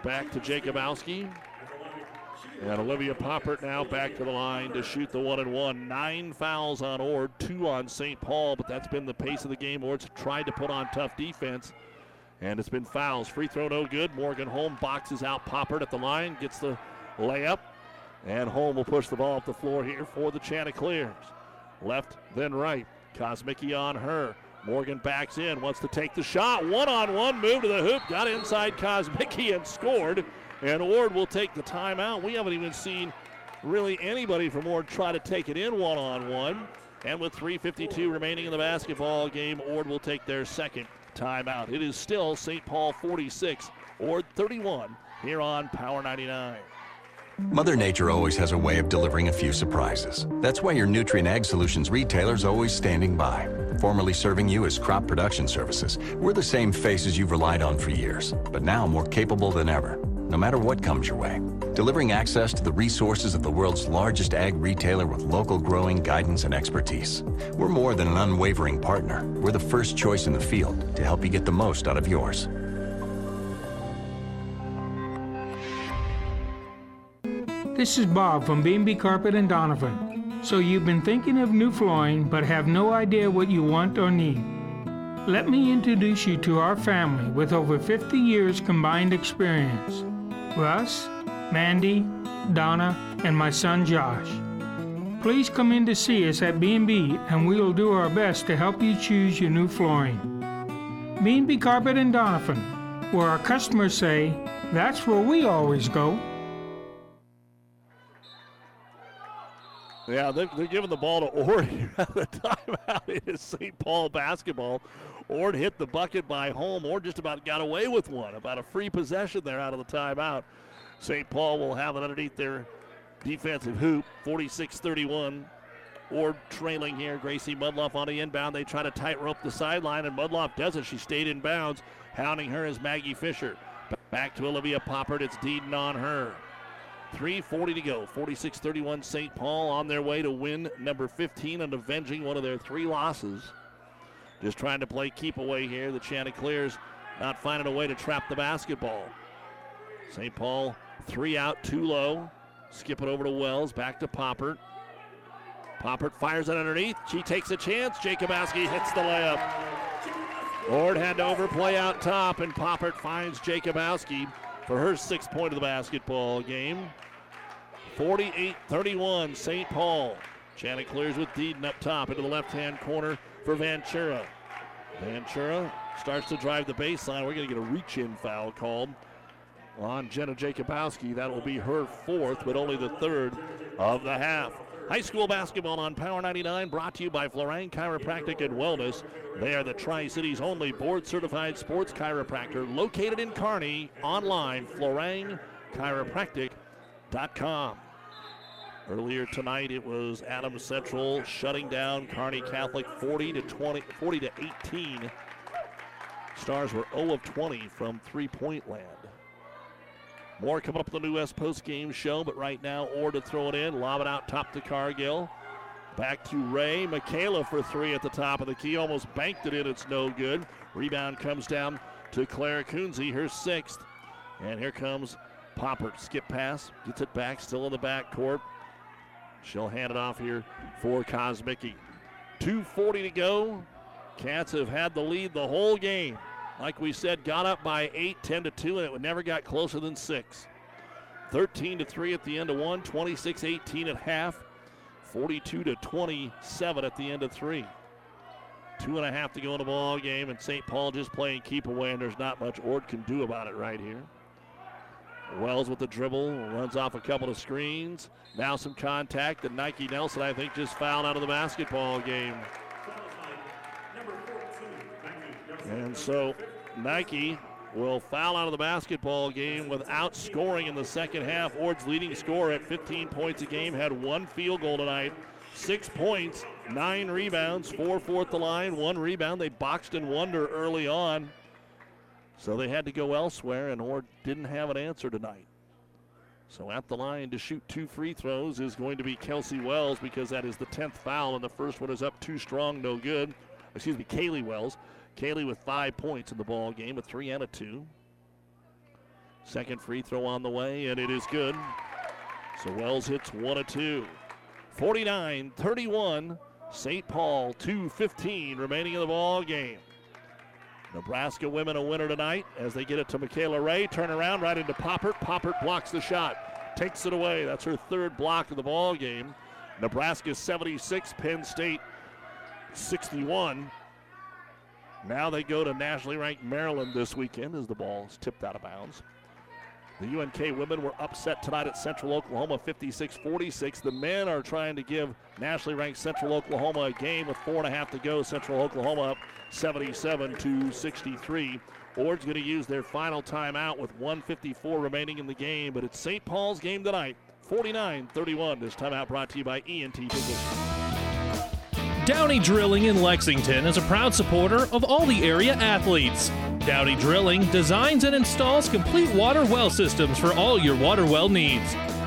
S2: back to Jacobowski. And Olivia Poppert now back to the line to shoot the one and one. Nine fouls on Ord, two on St. Paul, but that's been the pace of the game. Ord's tried to put on tough defense. And it's been fouls. Free throw no good. Morgan Holm boxes out Poppert at the line, gets the layup. And Holm will push the ball up the floor here for the Chanticleers. Left, then right. Kosmicki on her. Morgan backs in, wants to take the shot. One on one move to the hoop, got inside Kosmicki and scored. And Ord will take the timeout. We haven't even seen really anybody from Ord try to take it in one on one. And with 3.52 remaining in the basketball game, Ord will take their second timeout. It is still St. Paul 46, Ord 31 here on Power 99.
S16: Mother Nature always has a way of delivering a few surprises. That's why your Nutrien Ag Solutions retailer is always standing by. Formerly serving you as crop production services, we're the same faces you've relied on for years, but now more capable than ever, no matter what comes your way. Delivering access to the resources of the world's largest ag retailer with local growing guidance and expertise. We're more than an unwavering partner. We're the first choice in the field to help you get the most out of yours.
S17: This is Bob from B&B Carpet and Doniphan. So you've been thinking of new flooring but have no idea what you want or need. Let me introduce you to our family with over 50 years combined experience. Russ, Mandy, Donna, and my son Josh. Please come in to see us at B&B and we will do our best to help you choose your new flooring. B&B Carpet and Doniphan, where our customers say, that's where we always go.
S2: Yeah, they're, giving the ball to here at the timeout. It is St. Paul basketball. Ord hit the bucket by Holm. Ord just about got away with one, about a free possession there out of the timeout. St. Paul will have it underneath their defensive hoop, 46 31. Ord trailing here. Gracie Mudloff on the inbound. They try to tightrope the sideline, and Mudloff does it. She stayed in bounds. Hounding her is Maggie Fisher. Back to Olivia Poppert. It's Deeden on her. 3.40 to go. 46 31 St. Paul on their way to win number 15 and avenging one of their three losses. Just trying to play keep away here. The Chanticleers not finding a way to trap the basketball. St. Paul three out, two low. Skip it over to Wells. Back to Poppert. Poppert fires it underneath. She takes a chance. Jacobowski hits the layup. Ord had to overplay out top, and Poppert finds Jacobowski for her sixth point of the basketball game. 48 31, St. Paul. Chanticleers with Deeden up top into the left hand corner for Ventura. Ventura starts to drive the baseline. We're going to get a reach in foul called on Jenna Jacobowski. That will be her fourth, but only the third of the half. High school basketball on Power 99 brought to you by Florang Chiropractic and Wellness. They are the Tri Cities only board certified sports chiropractor located in Kearney. Online, FlorangChiropractic.com. Earlier tonight, it was Adams Central shutting down Kearney Catholic 40 to 20, 40 to 18. Stars were 0 of 20 from three-point land. More coming up in the New West Post game show, but right now, Ord to throw it in, lob it out top to Cargill. Back to Ray. Michaela for three at the top of the key. Almost banked it in. It's no good. Rebound comes down to Claire Kunze, her sixth. And here comes Popper. Skip pass. Gets it back. Still in the back court. She'll hand it off here for Kosmicki. 2.40 to go. Cats have had the lead the whole game. Like we said, got up by 8, 10 to 2, and it never got closer than 6. 13 to 3 at the end of one, 26 18 at half, 42 to 27 at the end of three. Two and a half to go in the ball game, and St. Paul just playing keep away, and there's not much Ord can do about it right here. Wells with the dribble, runs off a couple of screens. Now some contact, and Nike Nelson, I think, just fouled out of the basketball game. And so Nike will foul out of the basketball game without scoring in the second half. Ord's leading scorer at 15 points a game had one field goal tonight, six points, nine rebounds, four fourth the line, one rebound. They boxed in wonder early on, so they had to go elsewhere, and Ord didn't have an answer tonight. So at the line to shoot two free throws is going to be Kelsey Wells because that is the 10th foul, and the first one is up too strong, no good. Excuse me, Kaylee Wells. Kaylee with five points in the ball game, a three and a two. Second free throw on the way, and it is good. So Wells hits one of two. 49 31, St. Paul 2.15 remaining in the ball game. Nebraska women a winner tonight as they get it to Michaela Ray. Turn around right into Poppert. Poppert blocks the shot, takes it away. That's her third block of the ball game. Nebraska 76, Penn State 61. Now they go to nationally ranked Maryland this weekend as the ball is tipped out of bounds. The UNK women were upset tonight at Central Oklahoma 56 46. The men are trying to give nationally ranked Central Oklahoma a game with four and a half to go. Central Oklahoma up 77 to 63. Ord's going to use their final timeout with 154 remaining in the game, but it's St. Paul's game tonight 49 31. This timeout brought to you by ENT Physicians.
S18: Downey Drilling in Lexington is a proud supporter of all the area athletes. Downey Drilling designs and installs complete water well systems for all your water well needs.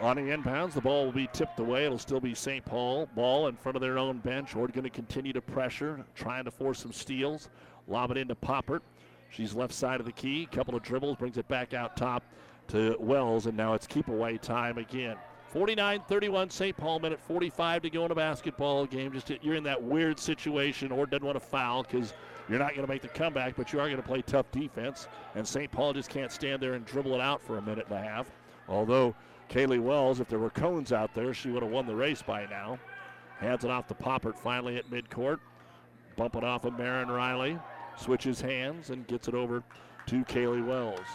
S2: On the inbounds, the ball will be tipped away. It'll still be St. Paul. Ball in front of their own bench. Ord going to continue to pressure, trying to force some steals. Lob it into Poppert. She's left side of the key. Couple of dribbles, brings it back out top to Wells, and now it's keep away time again. 49 31 St. Paul, minute 45 to go in a basketball game. Just you're in that weird situation. Ord doesn't want to foul because you're not going to make the comeback, but you are going to play tough defense. And St. Paul just can't stand there and dribble it out for a minute and a half. Although Kaylee Wells, if there were cones out there, she would have won the race by now. Hands it off to Poppert finally at midcourt. Bump it off of Marin Riley. Switches hands and gets it over to Kaylee Wells.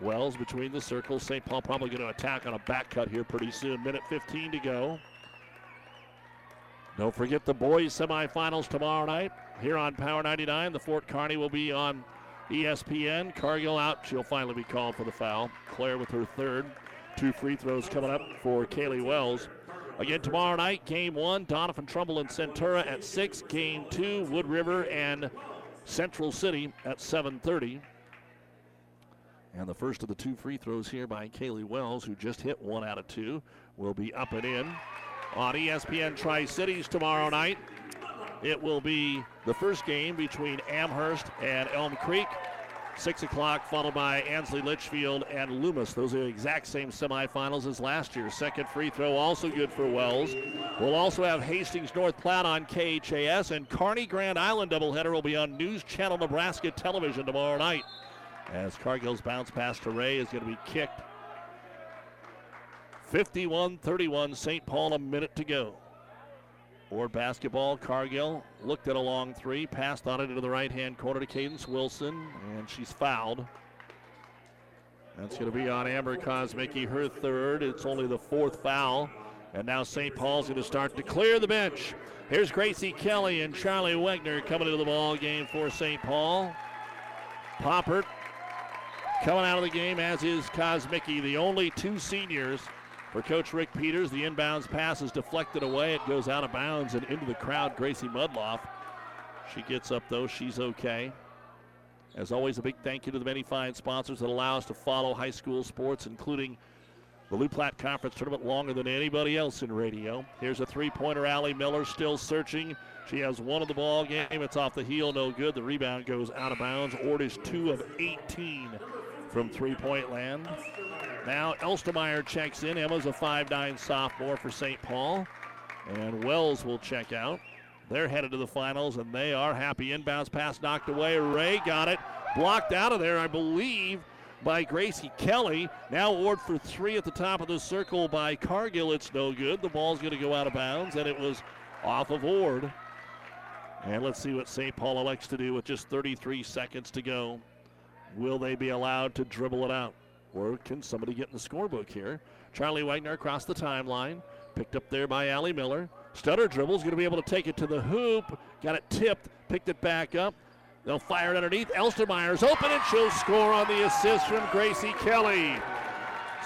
S2: Wells between the circles. St. Paul probably going to attack on a back cut here pretty soon. Minute 15 to go. Don't forget the boys semifinals tomorrow night here on Power 99. The Fort Kearny will be on ESPN, Cargill out. She'll finally be called for the foul. Claire with her third. Two free throws coming up for Kaylee Wells. Again, tomorrow night, game one, Doniphan Trumbull and Centura at 6. Game two, Wood River and Central City at 7.30. And the first of the two free throws here by Kaylee Wells, who just hit one out of two, will be up and in. On ESPN Tri Cities tomorrow night, it will be the first game between Amherst and Elm Creek. 6 o'clock, followed by Ansley Litchfield and Loomis. Those are the exact same semifinals as last year. Second free throw, also good for Wells. We'll also have Hastings North Platte on KHAS, and Kearney Grand Island doubleheader will be on News Channel Nebraska television tomorrow night. As Cargill's bounce pass to Ray is going to be kicked. 51 31, St. Paul, a minute to go. Or basketball, Cargill looked at a long three, passed on it into the right hand corner to Cadence Wilson, and she's fouled. That's going to be on Amber Kosmicki, her third. It's only the fourth foul. And now St. Paul's going to start to clear the bench. Here's Gracie Kelly and Charlie Wegner coming into the ball game for St. Paul. Poppert coming out of the game, as is Kosmicki, the only two seniors for Coach Rick Peters. The inbounds pass is deflected away. It goes out of bounds and into the crowd. Gracie Mudloff. She gets up, though. She's okay. As always, a big thank you to the many fine sponsors that allow us to follow high school sports, including the Loup Platte Conference Tournament longer than anybody else in radio. Here's a three-pointer. Allie Miller still searching. She has one of the ball game. It's off the heel, no good. The rebound goes out of bounds. Ord is two of 18 from three-point land. Now Elstermeyer checks in. Emma's a 5'9 sophomore for St. Paul. And Wells will check out. They're headed to the finals, and they are happy. Inbounds pass knocked away. Ray got it. Blocked out of there, I believe, by Gracie Kelly. Now Ord for three at the top of the circle by Cargill. It's no good. The ball's going to go out of bounds, and it was off of Ord. And let's see what St. Paul elects to do with just 33 seconds to go. Will they be allowed to dribble it out? Or can somebody get in the scorebook here? Charlie Wagner across the timeline. Picked up there by Allie Miller. Stutter dribbles, going to be able to take it to the hoop. Got it tipped, picked it back up. They'll fire it underneath. Elstermeyer's open and she'll score on the assist from Gracie Kelly.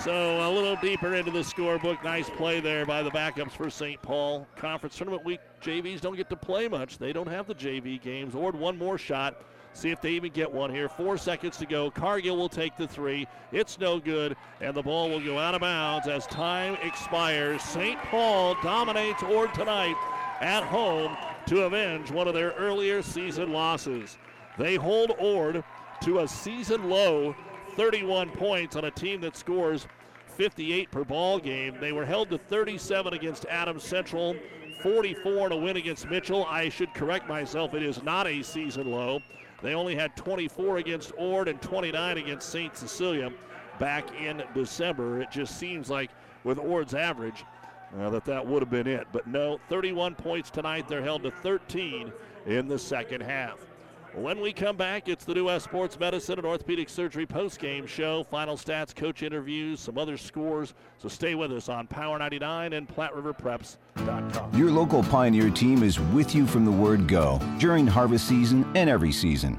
S2: So a little deeper into the scorebook. Nice play there by the backups for St. Paul. Conference tournament week, JVs don't get to play much. They don't have the JV games. Ord one more shot. See if they even get one here. Four seconds to go. Cargill will take the three. It's no good, and the ball will go out of bounds as time expires. St. Paul dominates Ord tonight at home to avenge one of their earlier season losses. They hold Ord to a season low 31 points on a team that scores 58 per ball game. They were held to 37 against Adams Central, 44 in a win against Mitchell. I should correct myself, it is not a season low. They only had 24 against Ord and 29 against St. Cecilia back in December. It just seems like with Ord's average uh, that that would have been it. But no, 31 points tonight. They're held to 13 in the second half. When we come back, it's the New West Sports Medicine and Orthopedic Surgery post-game show. Final stats, coach interviews, some other scores. So stay with us on Power 99 and PlatteRiverPreps.com.
S19: Your local Pioneer team is with you from the word go during harvest season and every season.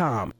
S14: Sports.com.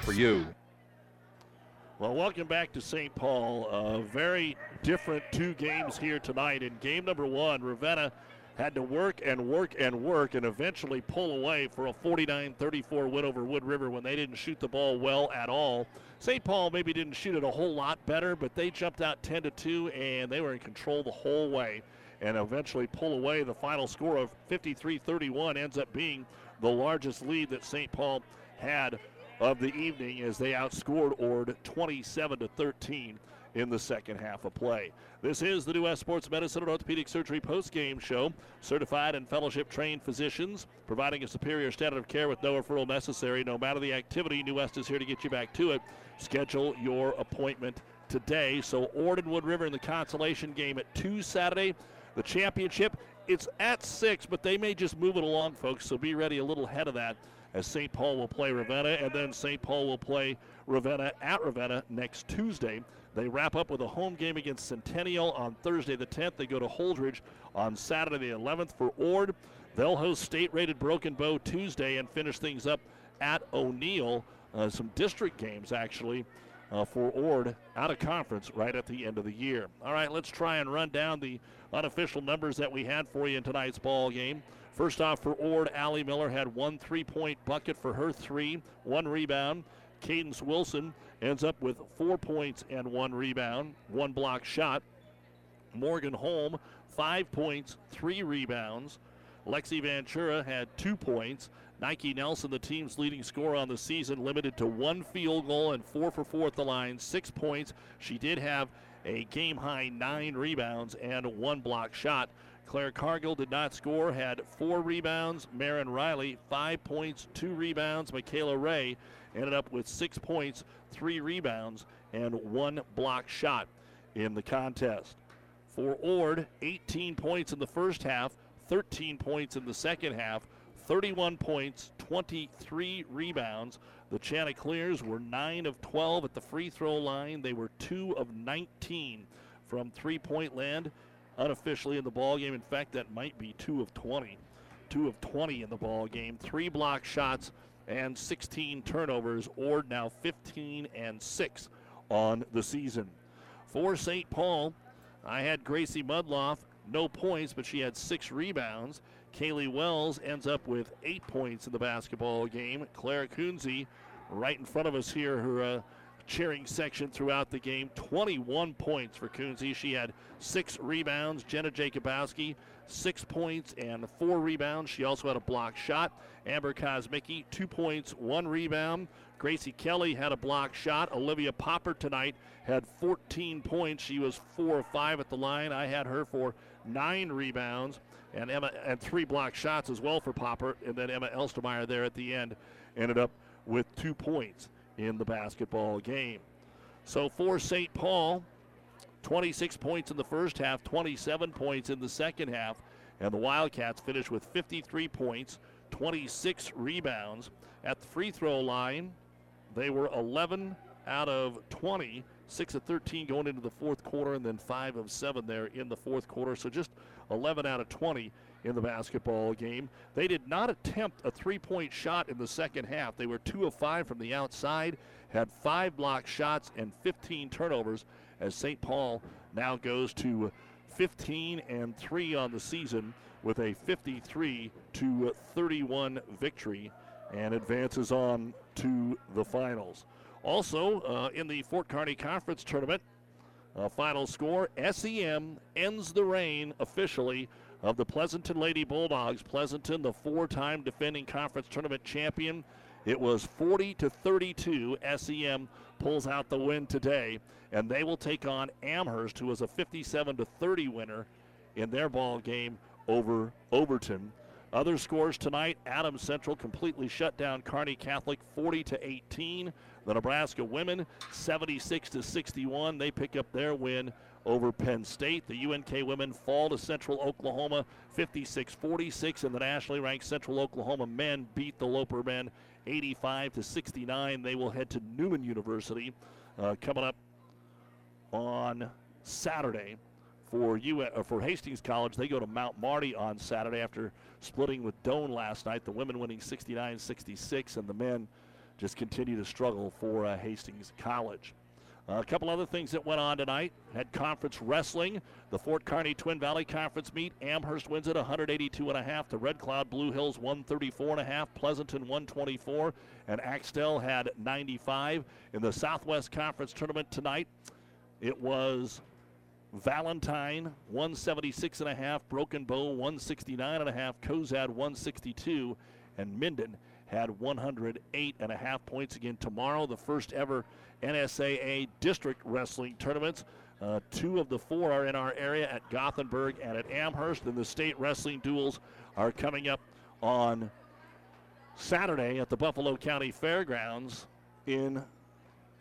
S20: for you.
S2: Well, welcome back to St. Paul. Uh, very different two games here tonight. In game number one, Ravenna had to work and work and work and eventually pull away for a 49 34 win over Wood River when they didn't shoot the ball well at all. St. Paul maybe didn't shoot it a whole lot better, but they jumped out 10 to 2 and they were in control the whole way and eventually pull away. The final score of 53 31 ends up being the largest lead that St. Paul had of the evening as they outscored Ord 27 to 13 in the second half of play. This is the New West Sports Medicine and Orthopedic Surgery post-game show. Certified and fellowship trained physicians providing a superior standard of care with no referral necessary. No matter the activity, New West is here to get you back to it. Schedule your appointment today. So Ord and Wood River in the consolation game at 2 Saturday. The championship, it's at 6, but they may just move it along, folks, so be ready a little ahead of that as St. Paul will play Ravenna, and then St. Paul will play Ravenna at Ravenna next Tuesday. They wrap up with a home game against Centennial on Thursday the 10th. They go to Holdrege on Saturday the 11th for Ord. They'll host state-rated Broken Bow Tuesday and finish things up at O'Neill. Uh, some district games actually uh, for Ord out of conference right at the end of the year. All right, let's try and run down the unofficial numbers that we had for you in tonight's ball game. First off, for Ord, Allie Miller had one three point bucket for her three, one rebound. Cadence Wilson ends up with four points and one rebound, one block shot. Morgan Holm, five points, three rebounds. Lexi Ventura had two points. Nike Nelson, the team's leading scorer on the season, limited to one field goal and four for four at the line, six points. She did have a game high nine rebounds and one block shot. Claire Cargill did not score, had four rebounds. Marin Riley, five points, two rebounds. Michaela Ray ended up with six points, three rebounds, and one block shot in the contest. For Ord, 18 points in the first half, 13 points in the second half, 31 points, 23 rebounds. The Chanticleers were 9 of 12 at the free throw line. They were 2 of 19 from three point land unofficially in the ball game. In fact, that might be two of 20. Two of 20 in the ball game. Three block shots and 16 turnovers. Ord now 15 and 6 on the season. For St. Paul, I had Gracie Mudloff, no points, but she had six rebounds. Kaylee Wells ends up with eight points in the basketball game. Clara Kunze, right in front of us here, her uh, cheering section throughout the game. 21 points for Kunze. She had six rebounds. Jenna Jacobowski, six points and four rebounds. She also had a block shot. Amber Kosmicki, two points, one rebound. Gracie Kelly had a block shot. Olivia Popper tonight had 14 points. She was four or five at the line. I had her for nine rebounds and Emma and three block shots as well for Popper. And then Emma Elstermeyer there at the end ended up with two points in the basketball game. So for St. Paul, 26 points in the first half, 27 points in the second half, and the Wildcats finished with 53 points, 26 rebounds. At the free throw line, they were 11 out of 20, 6 of 13 going into the fourth quarter, and then 5 of 7 there in the fourth quarter. So just 11 out of 20 in the basketball game. They did not attempt a three point shot in the second half. They were 2 of 5 from the outside, had five block shots and 15 turnovers as St. Paul now goes to 15 and 3 on the season with a 53 to 31 victory and advances on to the finals. Also, uh, in the Fort Kearny Conference Tournament, uh, final score SEM ends the reign officially of the Pleasanton Lady Bulldogs. Pleasanton, the four time defending conference tournament champion. It was 40 to 32. SEM pulls out the win today, and they will take on Amherst, who was a 57 to 30 winner in their ball game over Overton. Other scores tonight: Adams Central completely shut down Kearney Catholic 40 to 18. The Nebraska women 76 to 61. They pick up their win over Penn State. The UNK women fall to Central Oklahoma 56 46, and the nationally ranked Central Oklahoma men beat the Loper men 85 to 69. They will head to Newman University uh, coming up on Saturday. For U- uh, for Hastings College, they go to Mount Marty on Saturday after splitting with Doane last night. The women winning 69-66, and the men just continue to struggle for uh, Hastings College. Uh, a couple other things that went on tonight. Had conference wrestling. The Fort Kearny Twin Valley Conference meet. Amherst wins it 182 and a half. The Red Cloud Blue Hills 134 and a half. Pleasanton 124. And Axtell had 95. In the Southwest Conference tournament tonight, it was Valentine 176 and a half. Broken Bow 169 and a half. Cozad 162. And Minden had 108 and a half points again tomorrow. The first ever NSAA district wrestling tournaments. Uh, two of the four are in our area at Gothenburg and at Amherst. And the state wrestling duels are coming up on Saturday at the Buffalo County Fairgrounds in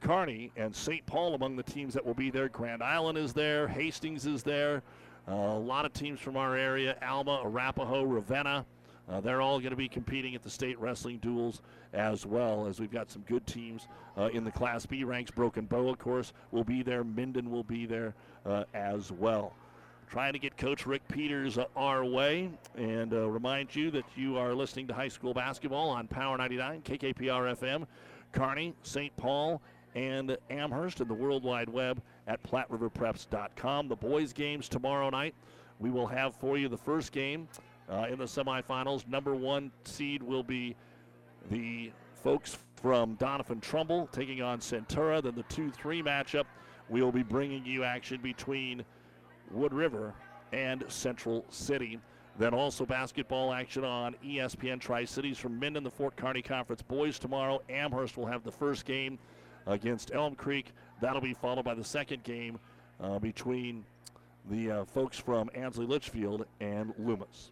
S2: Kearney and St. Paul among the teams that will be there. Grand Island is there, Hastings is there. Uh, a lot of teams from our area Alma, Arapahoe, Ravenna. Uh, they're all going to be competing at the state wrestling duels as well as we've got some good teams uh, in the Class B ranks. Broken Bow, of course, will be there. Minden will be there uh, as well. Trying to get Coach Rick Peters uh, our way and uh, remind you that you are listening to high school basketball on Power 99, KKPR FM, Kearney, St. Paul, and Amherst, and the World Wide Web at PlatteRiverPreps.com. The boys' games tomorrow night. We will have for you the first game uh, in the semifinals. Number one seed will be the folks from Doniphan Trumbull taking on Centura. Then the 2 3 matchup, we'll be bringing you action between Wood River and Central City. Then also basketball action on ESPN Tri Cities from Minden, the Fort Kearny Conference boys tomorrow. Amherst will have the first game against Elm Creek. That'll be followed by the second game uh, between the uh, folks from Ansley Litchfield and Loomis.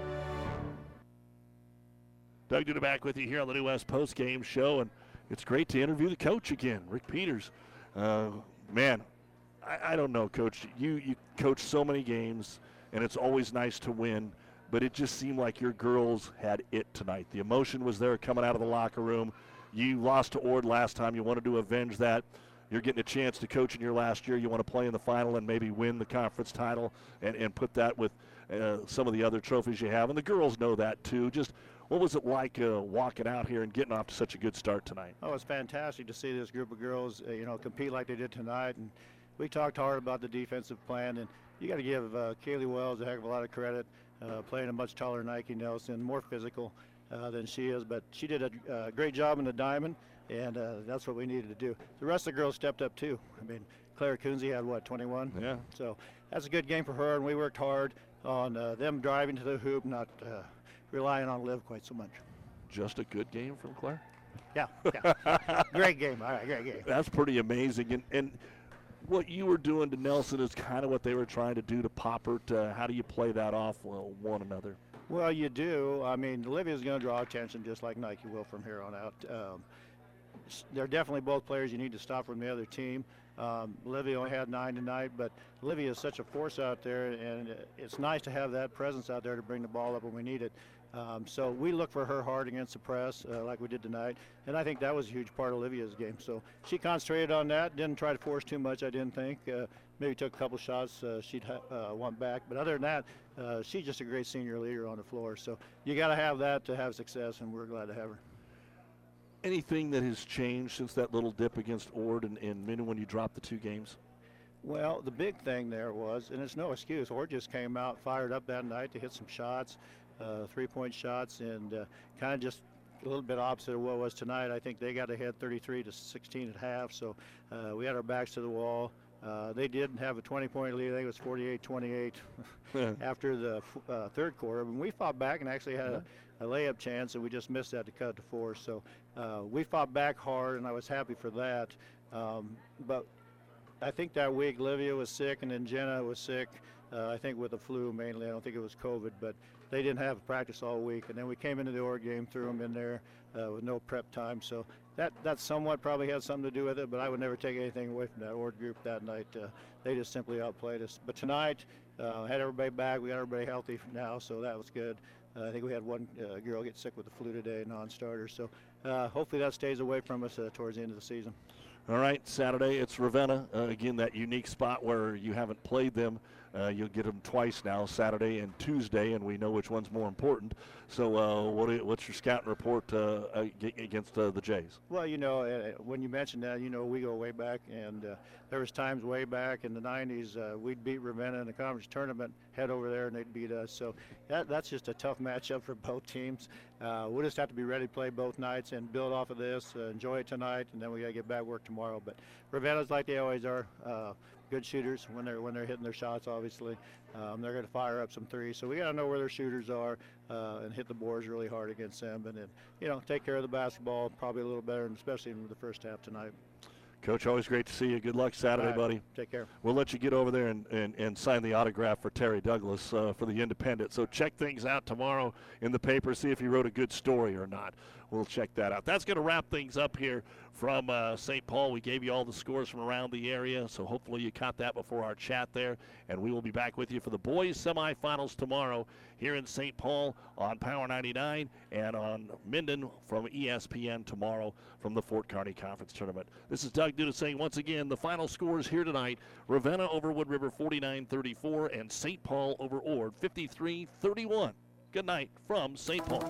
S2: Doug Duda back with you here on the New West Post Game Show, and it's great to interview the coach again, Rick Peters. Uh, man, I, I, don't know, Coach. You you coach so many games, and it's always nice to win. But it just seemed like your girls had it tonight. The emotion was there coming out of the locker room. You lost to Ord last time. You wanted to avenge that. You're getting a chance to coach in your last year. You want to play in the final and maybe win the conference title and, and put that with uh, some of the other trophies you have. And the girls know that too. Just what was it like uh, walking out here and getting off to such a good start tonight?
S21: Oh, it's fantastic to see this group of girls, uh, you know, compete like they did tonight. And we talked hard about the defensive plan, and you got to give uh, Kaylee Wells a heck of a lot of credit, uh, playing a much taller Nike Nelson, more physical uh, than she is. But she did a uh, great job in the diamond, and uh, that's what we needed to do. The rest of the girls stepped up too. I mean, Claire Kunze had what, 21?
S2: Yeah.
S21: So that's a good game for her, and we worked hard on them driving to the hoop, not relying on Liv quite so much.
S2: Just a good game from Claire?
S21: Yeah, yeah. great game. All right, great game.
S2: That's pretty amazing. And, and what you were doing to Nelson is kind of what they were trying to do to Poppert. Uh, how do you play that off well, one another?
S21: Well, you do. I mean, Olivia's going to draw attention just like Nike will from here on out. Um, they're definitely both players you need to stop from the other team. Um, Olivia only had nine tonight, but Olivia is such a force out there, and it's nice to have that presence out there to bring the ball up when we need it. Um, so we look for her hard against the press, uh, like we did tonight, and I think that was a huge part of Olivia's game. So she concentrated on that, didn't try to force too much. I didn't think. Uh, maybe took a couple shots uh, she'd ha- uh, want back, but other than that, uh, she's just a great senior leader on the floor. So you got to have that to have success, and we're glad to have her.
S2: Anything that has changed since that little dip against Ord and, and when you dropped the two games?
S21: Well, the big thing there was, and it's no excuse, Ord just came out fired up that night to hit some shots, three-point shots, and uh, kind of just a little bit opposite of what was tonight. I think they got ahead 33 to 16 at half, so uh, we had our backs to the wall. Uh, they didn't have a 20-point lead. I think it was 48-28 after the uh, third quarter. And we fought back and actually had a, a, layup chance, and we just missed that to cut to four. So uh, we fought back hard, and I was happy for that. Um, but I think that week Livia was sick, and then Jenna was sick. Uh, I think with the flu mainly. I don't think it was COVID, but they didn't have practice all week. And then we came into the Ord game, threw them in there uh, with no prep time. So that that somewhat probably had something to do with it. But I would never take anything away from that Ord group that night. Uh, they just simply outplayed us. But tonight, uh, had everybody back. We got everybody healthy now, so that was good. Uh, I think we had one uh, girl get sick with the flu today, non-starter. So uh, hopefully that stays away from us uh, towards the end of the season.
S2: All right, Saturday it's Ravenna. Uh, again, that unique spot where you haven't played them. Uh, you'll get them twice now, Saturday and Tuesday, and we know which one's more important. So, uh, what you, what's your scouting report uh, against uh, the Jays?
S21: Well, you know, uh, when you mentioned that, you know, we go way back, and uh, there was times way back in the '90s we'd beat Ravenna in the conference tournament, head over there, and they'd beat us. So that, that's just a tough matchup for both teams. we'll just have to be ready to play both nights and build off of this, enjoy it tonight, and then we got to get back to work tomorrow. But Ravenna's like they always are good shooters when they're when they're hitting their shots. Obviously, um, they're going to fire up some threes. So we got to know where their shooters are uh, and hit the boards really hard against them, and then you know take care of the basketball probably a little better, and especially in the first half tonight.
S2: Coach, always great to see you. Good luck Saturday,
S21: right.
S2: buddy.
S21: Take care.
S2: We'll let you get over there and, and, and sign the autograph for Terry Douglas uh, for the Independent. So check things out tomorrow in the paper, see if he wrote a good story or not. We'll check that out. That's going to wrap things up here from uh, St. Paul. We gave you all the scores from around the area, so hopefully you caught that before our chat there. And we will be back with you for the boys semifinals tomorrow here in St. Paul on Power 99 and on Minden from ESPN tomorrow from the Fort Kearny Conference Tournament. This is Doug Duda saying once again the final scores here tonight Ravenna over Wood River 49 34 and St. Paul over Ord 53 31. Good night from St. Paul.